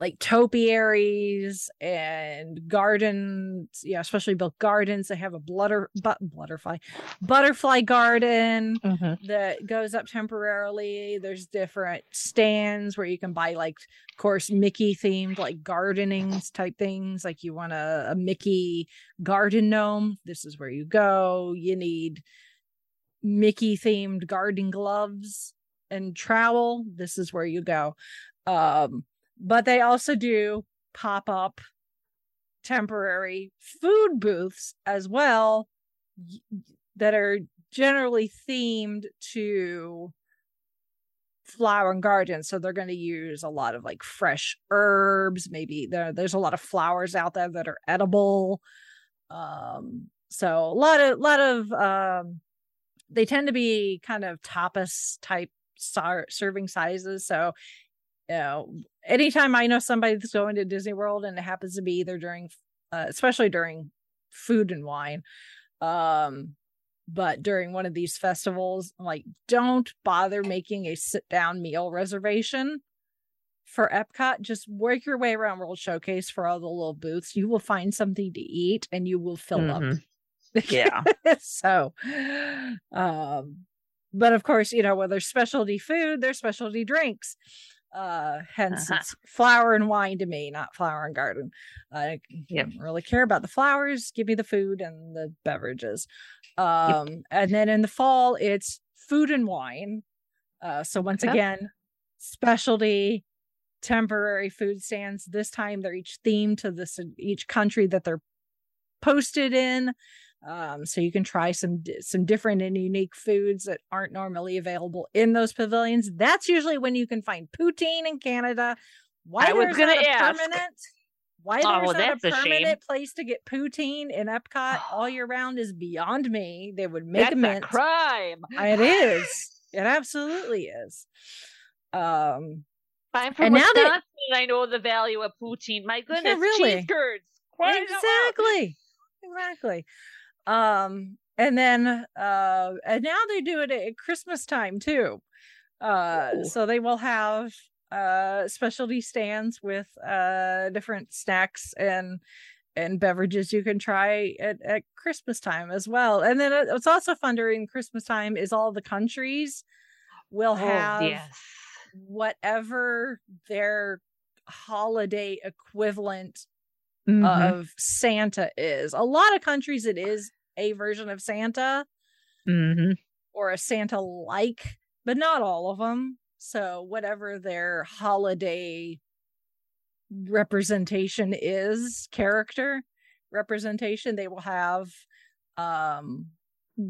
like topiaries and gardens yeah especially built gardens they have a blutter but butterfly butterfly garden Mhm. that goes up temporarily. There's different stands where you can buy like of course Mickey themed like gardenings type things. Like you want a, a Mickey garden gnome. This is where you go. You need Mickey themed garden gloves and trowel. This is where you go. Um, but they also do pop up temporary food booths as well that are generally themed to flower and garden. So they're going to use a lot of like fresh herbs. Maybe there there's a lot of flowers out there that are edible. Um so a lot of lot of um they tend to be kind of tapas type sar- serving sizes. So you know anytime i know somebody that's going to disney world and it happens to be either during uh, especially during food and wine um but during one of these festivals like don't bother making a sit down meal reservation for epcot just work your way around world showcase for all the little booths you will find something to eat and you will fill up Mhm. Yeah. <laughs> so um but of course you know whether specialty food there's specialty drinks uh hence Uh-huh. it's flower and wine to me not flower and garden i Yep. don't really care about the flowers give me the food and the beverages um and then in the fall it's food and wine uh so once Okay. again specialty temporary food stands this time they're each themed to this each country that they're posted in um so you can try some some different and unique foods that aren't normally available in those pavilions that's usually when you can find poutine in canada why I was not a ask. permanent why Oh, there's well, not a that's a permanent place to get poutine in epcot all <sighs> year round is beyond me they would make That's a a mint crime. it is it absolutely is um I'm from And now Wisconsin, that- I know the value of poutine. My goodness, really. cheese curds. Loud. exactly exactly um and then uh and now they do it at christmas time too uh Whoa. so they will have uh specialty stands with uh different snacks and and beverages you can try at, at christmas time as well and then it's also fun during christmas time is all the countries will have Oh, yes. whatever their holiday equivalent Mhm. of Santa is. A lot of countries, it is a version of Santa Mhm. or a Santa like, but not all of them. So, whatever their holiday representation is, character representation, they will have um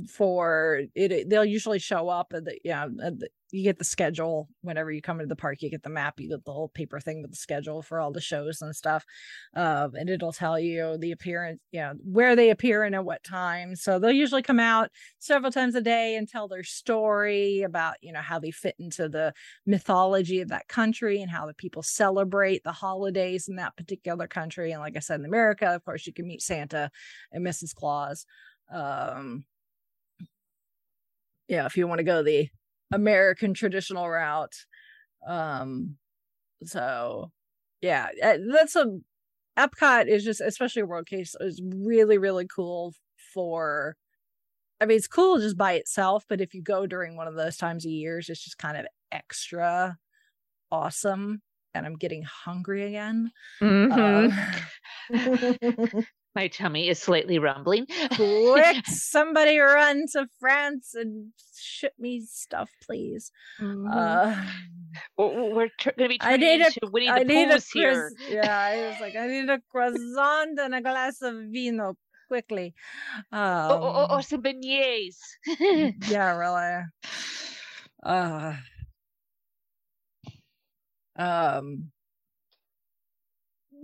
for it they'll usually show up at the yeah at the, you get the schedule whenever you come into the park you get the map you get the whole paper thing with the schedule for all the shows and stuff um and it'll tell you the appearance you know where they appear and at what time so they'll usually come out several times a day and tell their story about you know how they fit into the mythology of that country and how the people celebrate the holidays in that particular country and like i said in america of course you can meet santa and mrs claus um yeah if you want to go the american traditional route um so yeah uh, that's a epcot is just especially a world case is really really cool for i mean it's cool just by itself but if you go during one of those times of years it's just kind of extra awesome and i'm getting hungry again Mhm. Um, <laughs> <laughs> My tummy is slightly rumbling. quick <laughs> somebody run to france and ship me stuff please Mhm. uh We're tr- going to be I turning need a- into Winnie I the need a here. yeah I was like I need a croissant and a glass of vino quickly um oh, some beignets. <laughs> yeah really uh um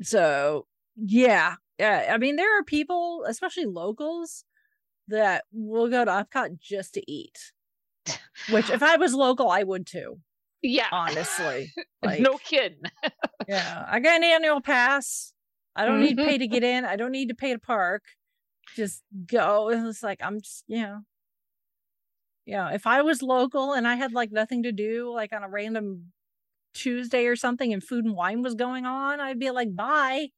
so yeah yeah i mean there are people especially locals that will go to epcot just to eat which if <laughs> i was local i would too yeah. honestly <laughs> like no kidding. <laughs> yeah i got an annual pass I don't need to pay to mm-hmm. get in. I don't need to pay to park. Just go. It was like I'm just, you know. Yeah, if I was local and I had like nothing to do, like on a random Tuesday or something, and food and wine was going on, I'd be like, bye.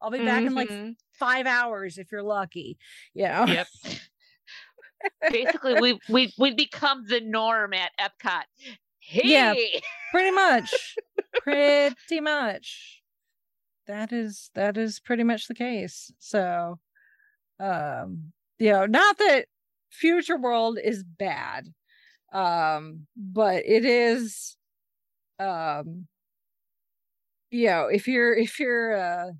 I'll be back in like Mhm. five hours if you're lucky. You know? Yep. <laughs> Basically, we we we become the norm at Epcot. Hey, Yeah. pretty much. <laughs> pretty much. That is that is pretty much the case. So um you know, not that future world is bad. Um, but it is um you know, if you're if you're uh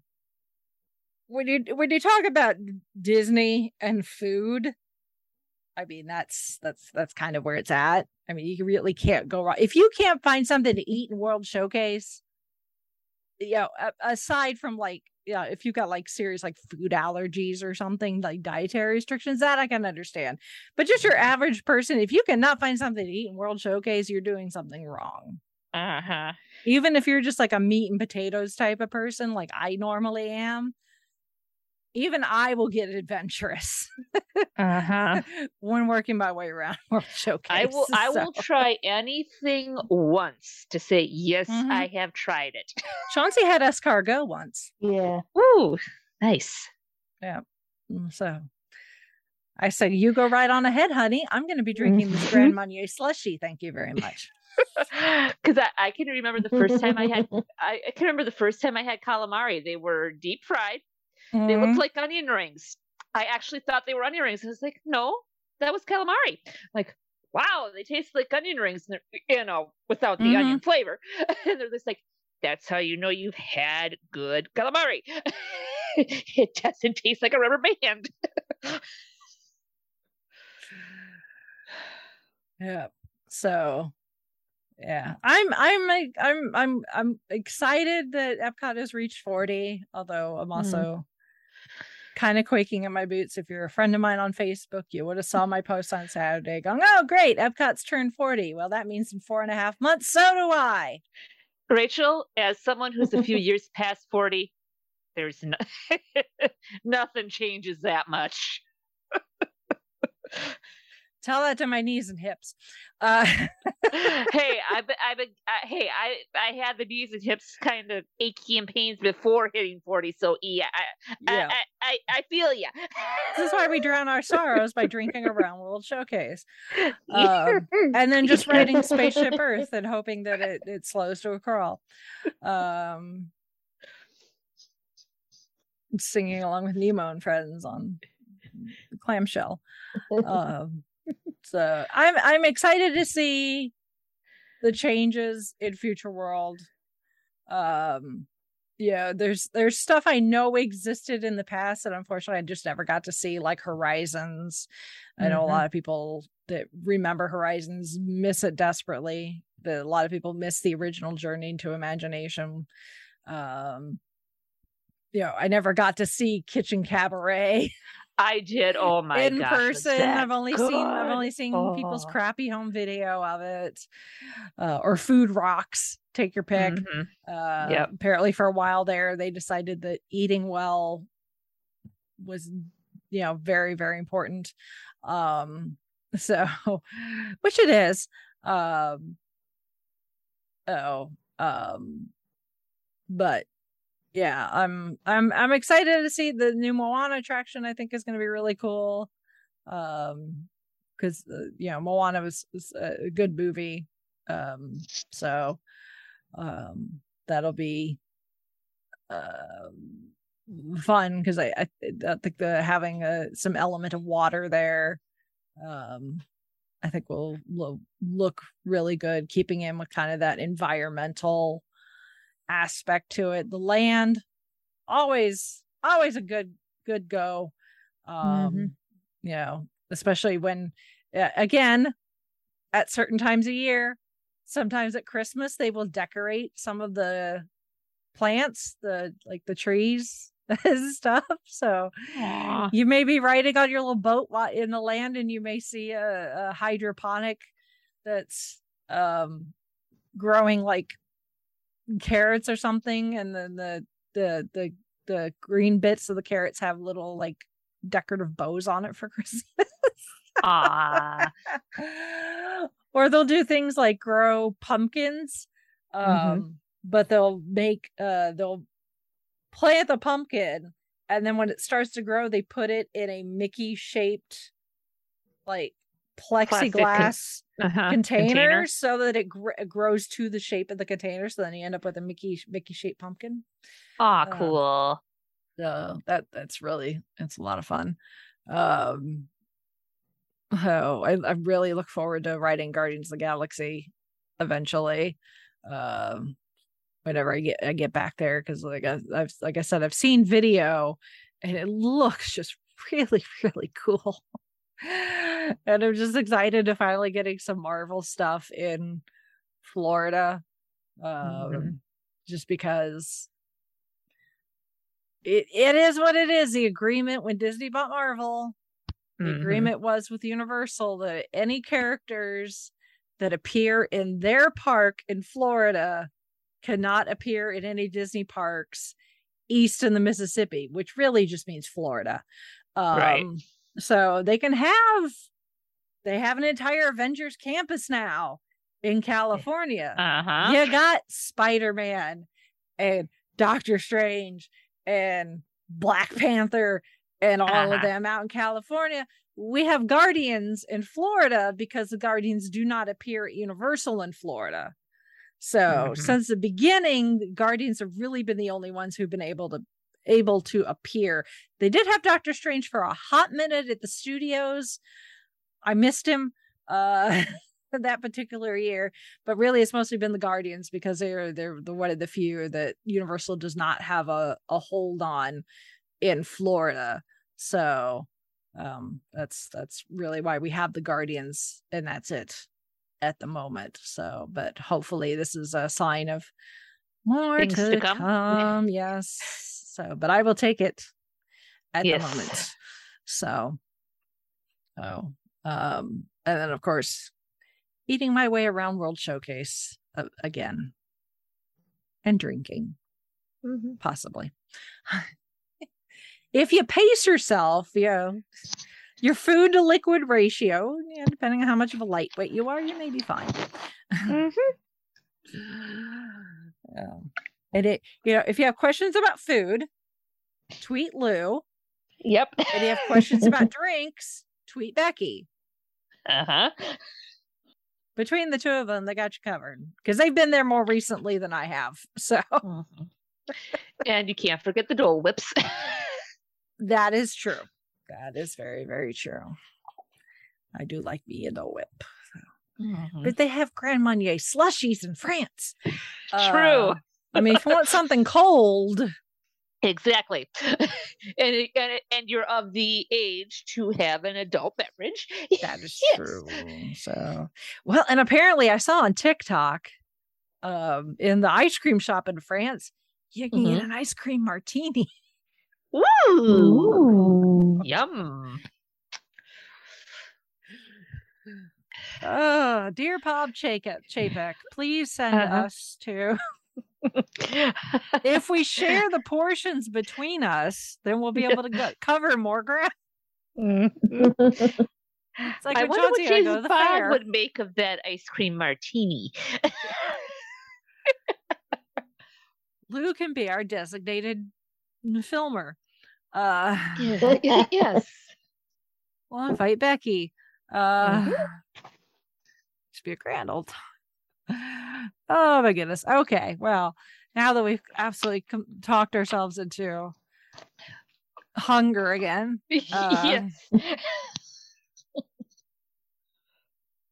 when you when you talk about Disney and food, I mean that's that's that's kind of where it's at. I mean, you really can't go wrong if you can't find something to eat in World Showcase. You know, aside from like, yeah, if you've got like serious like food allergies or something like dietary restrictions, that I can understand. But just your average person, if you cannot find something to eat in World Showcase, you're doing something wrong. Uh huh. Even if you're just like a meat and potatoes type of person, like I normally am, even I will get adventurous Uh huh. <laughs> when working my way around <laughs> World Showcase. I will. I will try anything once to say yes. Mhm. I have tried it. Chauncey had escargot once, Yeah. Ooh, nice. Yeah. so I said, "You go right on ahead, honey. I'm going to be drinking this Grand Marnier slushy. Thank you very much." <laughs> Because I, I can remember the first time I had. I, I can remember the first time I had calamari. They were deep fried. They Mhm. looked like onion rings. I actually thought they were onion rings. I was like, no, that was calamari. Like, wow, they taste like onion rings, you know, without the Mhm. onion flavor. <laughs> and they're just like, that's how you know you've had good calamari. <laughs> it doesn't taste like a rubber band. <sighs> Yeah. So yeah. I'm I'm like I'm I'm I'm excited that Epcot has reached 40, although I'm also kind of quaking in my boots. If you're a friend of mine on Facebook, you would have saw my post on Saturday going, Oh great, Epcot's turned 40. Well, that means in four and a half months, so do I. Rachel, as someone who's a few <laughs> years past 40, there's no- <laughs> nothing changes that much. <laughs> Tell that to my knees and hips. Uh <laughs> hey, I've been, I've been, uh, hey, I, I had the knees and hips kind of achy and pains before hitting 40. So yeah, I, yeah. I, I, I feel ya. This is why we drown our sorrows by drinking around World Showcase. <laughs> Um, and then just riding spaceship <laughs> earth and hoping that it, it slows to a crawl um singing along with nemo and friends on clamshell um so i'm i'm excited to see the changes in future world. Um yeah there's there's stuff i know existed in the past that unfortunately i just never got to see like horizons. I know a Mhm. lot of people that remember horizons miss it desperately that a lot of people miss the original journey into imagination. Um you know i never got to see kitchen kabaret <laughs> I did. Oh my in gosh. person i've only seen i've only seen people's Oh. crappy home video of it uh, or food rocks take your pick Mhm. uh Yep. apparently for a while there they decided that eating well was you know very very important um <laughs> so which it is um oh um but yeah i'm i'm i'm excited to see the new moana attraction i think is going to be really cool. Um because uh, you know moana was, was a good movie. Um so um that'll be um fun because I, I I think the having a some element of water there um I think will, will look really good keeping in with kind of that environmental aspect to it. The land always always a good good go. Um you know especially when uh, again at certain times a year sometimes at christmas they will decorate some of the plants the like the trees <laughs> and stuff. So you may be riding on your little boat in the land and you may see a, a hydroponic that's um growing like carrots or something and then the the the the green bits of the carrots have little like decorative bows on it for <laughs> Christmas. Ah, <laughs> or they'll do things like grow pumpkins. Um, Mhm. but they'll make uh they'll plant the pumpkin and then when it starts to grow, they put it in a Mickey shaped like Plastic con- plexiglass uh-huh. container, so that it, gr- grows to the shape of the container. So then you end up with a Mickey Mickey shaped pumpkin. Ah, Uh, cool. So that that's really it's a lot of fun. Um oh, I, I really look forward to writing Guardians of the Galaxy eventually. Um whenever I get I get back there because like I, I've like I said I've seen video and it looks just <laughs> really really cool. <laughs> and I'm just excited to finally getting some Marvel stuff in Florida. Um Mhm. just because it, it is what it is. The agreement when Disney bought Marvel, the Mhm. agreement was with Universal that any characters that appear in their park in Florida cannot appear in any Disney parks east in the Mississippi, which really just means Florida. Um, Right. So they can have, they have an entire Avengers campus now in California Uh-huh. you got Spider Man and Doctor Strange and Black Panther and all Uh-huh. of them out in California. We have Guardians in Florida because the Guardians do not appear at Universal in Florida. So Mhm. since the beginning, Guardians have really been the only ones who've been able to able to appear. They did have Doctor Strange for a hot minute at the studios. I missed him uh <laughs> that particular year, but really it's mostly been the Guardians because they're they're the one of the few that Universal does not have a, a hold on in Florida. So um that's that's really why we have the Guardians and that's it at the moment. So but hopefully this is a sign of more Things to, to come. come. Yes. So but I will take it at Yes. the moment. So oh um and then of course eating my way around World Showcase uh, again and drinking Mhm. possibly. if you pace yourself, you know, your food to liquid ratio, yeah, depending on how much of a lightweight you are, you may be fine. <laughs> Mhm. Um, and it, you know, if you have questions about food, tweet Lou. Yep. If you have questions <laughs> about drinks, tweet Becky. Uh-huh. Between the two of them, they got you covered because they've been there more recently than I have. So Mhm. and you can't forget the Dole Whips. <laughs> that is true. That is very, very true. I do like me a Dole Whip. Mhm. but they have Grand Marnier slushies in France. True. Uh, I mean, if you want something cold, Exactly. <laughs> and, and and you're of the age to have an adult beverage. <laughs> that is Yes. true. So, well, and apparently I saw on TikTok, um, in the ice cream shop in France, you can get Mhm. an ice cream martini. Woo! Ooh. Yum. Oh, dear Bob Chapek, Chapek, please send Uh-huh. us to. <laughs> If we share the portions between us, then we'll be able to go, cover more ground. <laughs> Mhm. It's like I wonder what Chauncey and I go to James Bond fair. would make of that ice cream martini. <laughs> Lou can be our designated filmer. Uh, yes. we'll invite Becky. Uh, Mhm. Should be a grand old time. <laughs> Oh my goodness. Okay. Well, now that we've absolutely com- talked ourselves into hunger again, <laughs> yes. <laughs>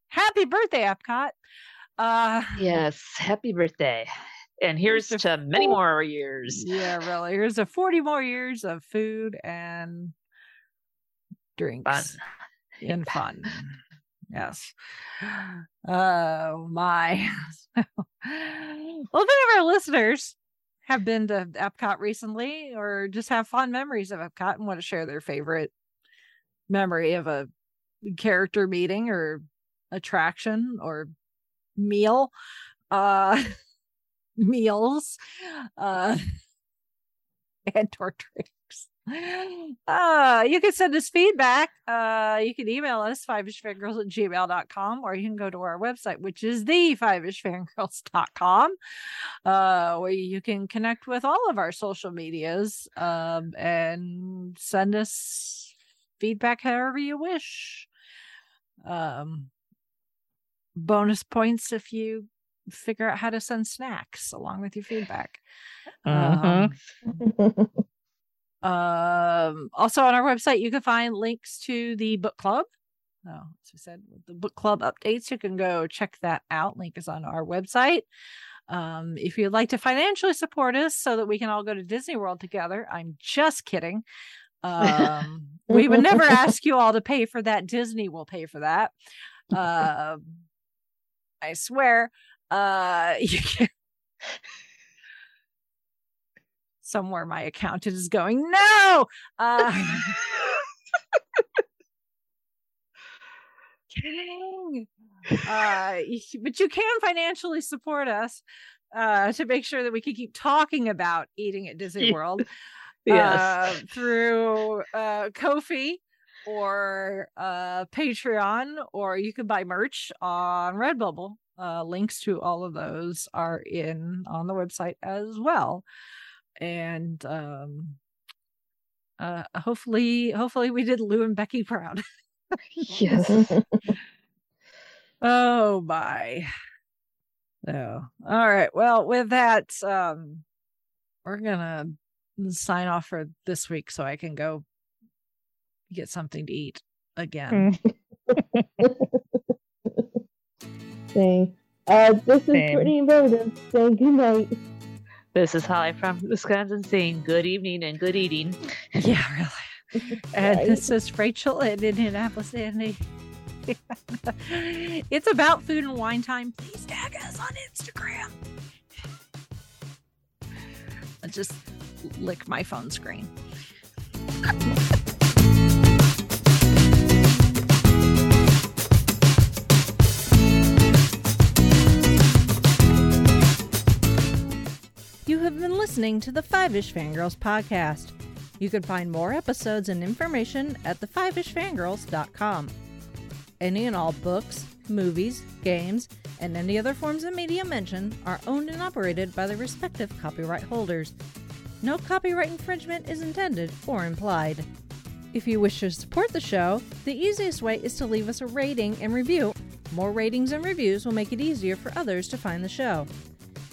happy birthday, Epcot. Uh, Yes. Happy birthday. And here's to to many more years. yeah, really. Here's a 40 more years of food and drinks. Fun. and fun. Yes. Oh my. <laughs> well, if any of our listeners have been to Epcot recently or just have fond memories of Epcot and want to share their favorite memory of a character meeting or attraction or meal, uh <laughs> meals, uh <laughs> and or drinks. Uh, you can send us feedback. Uh, you can email us fiveishfangirls at gmail.com or you can go to our website, which is the fiveishfangirls.com, uh, where you can connect with all of our social medias um, and send us feedback however you wish. Um, bonus points if you figure out how to send snacks along with your feedback. Mhm. Um, <laughs> um, also on our website, you can find links to the book club. Oh, as we said, the book club updates, you can go check that out. Link is on our website. Um, if you'd like to financially support us so that we can all go to Disney World together, I'm just kidding. Um, <laughs> we would never ask you all to pay for that. Disney will pay for that. Um, I swear. Uh, <laughs> you can somewhere my accountant is going no! Uh <laughs> kidding. Uh but you can financially support us uh to make sure that we can keep talking about eating at disney world <laughs> Yes. uh, through uh Ko-fi or uh patreon or you can buy merch on redbubble. Uh links to all of those are in on the website as well and um uh hopefully hopefully we did lou and becky proud yes. <laughs> oh my oh all right well with that um we're gonna sign off for this week so i can go get something to eat again <laughs> Saying, uh, this is Same. Brittany and Meredith saying good night. This is Holly from Wisconsin saying good evening and good eating. <laughs> yeah really <laughs> and Right. this is rachel in indianapolis Andy. <laughs> it's about food and wine time please tag us on instagram I just lick my phone screen You have been listening to the Five Ish Fangirls podcast. You can find more episodes and information at thefiveishfangirls.com. Any and all books, movies, games, and any other forms of media mentioned are owned and operated by the respective copyright holders. No copyright infringement is intended or implied. If you wish to support the show, the easiest way is to leave us a rating and review. More ratings and reviews will make it easier for others to find the show.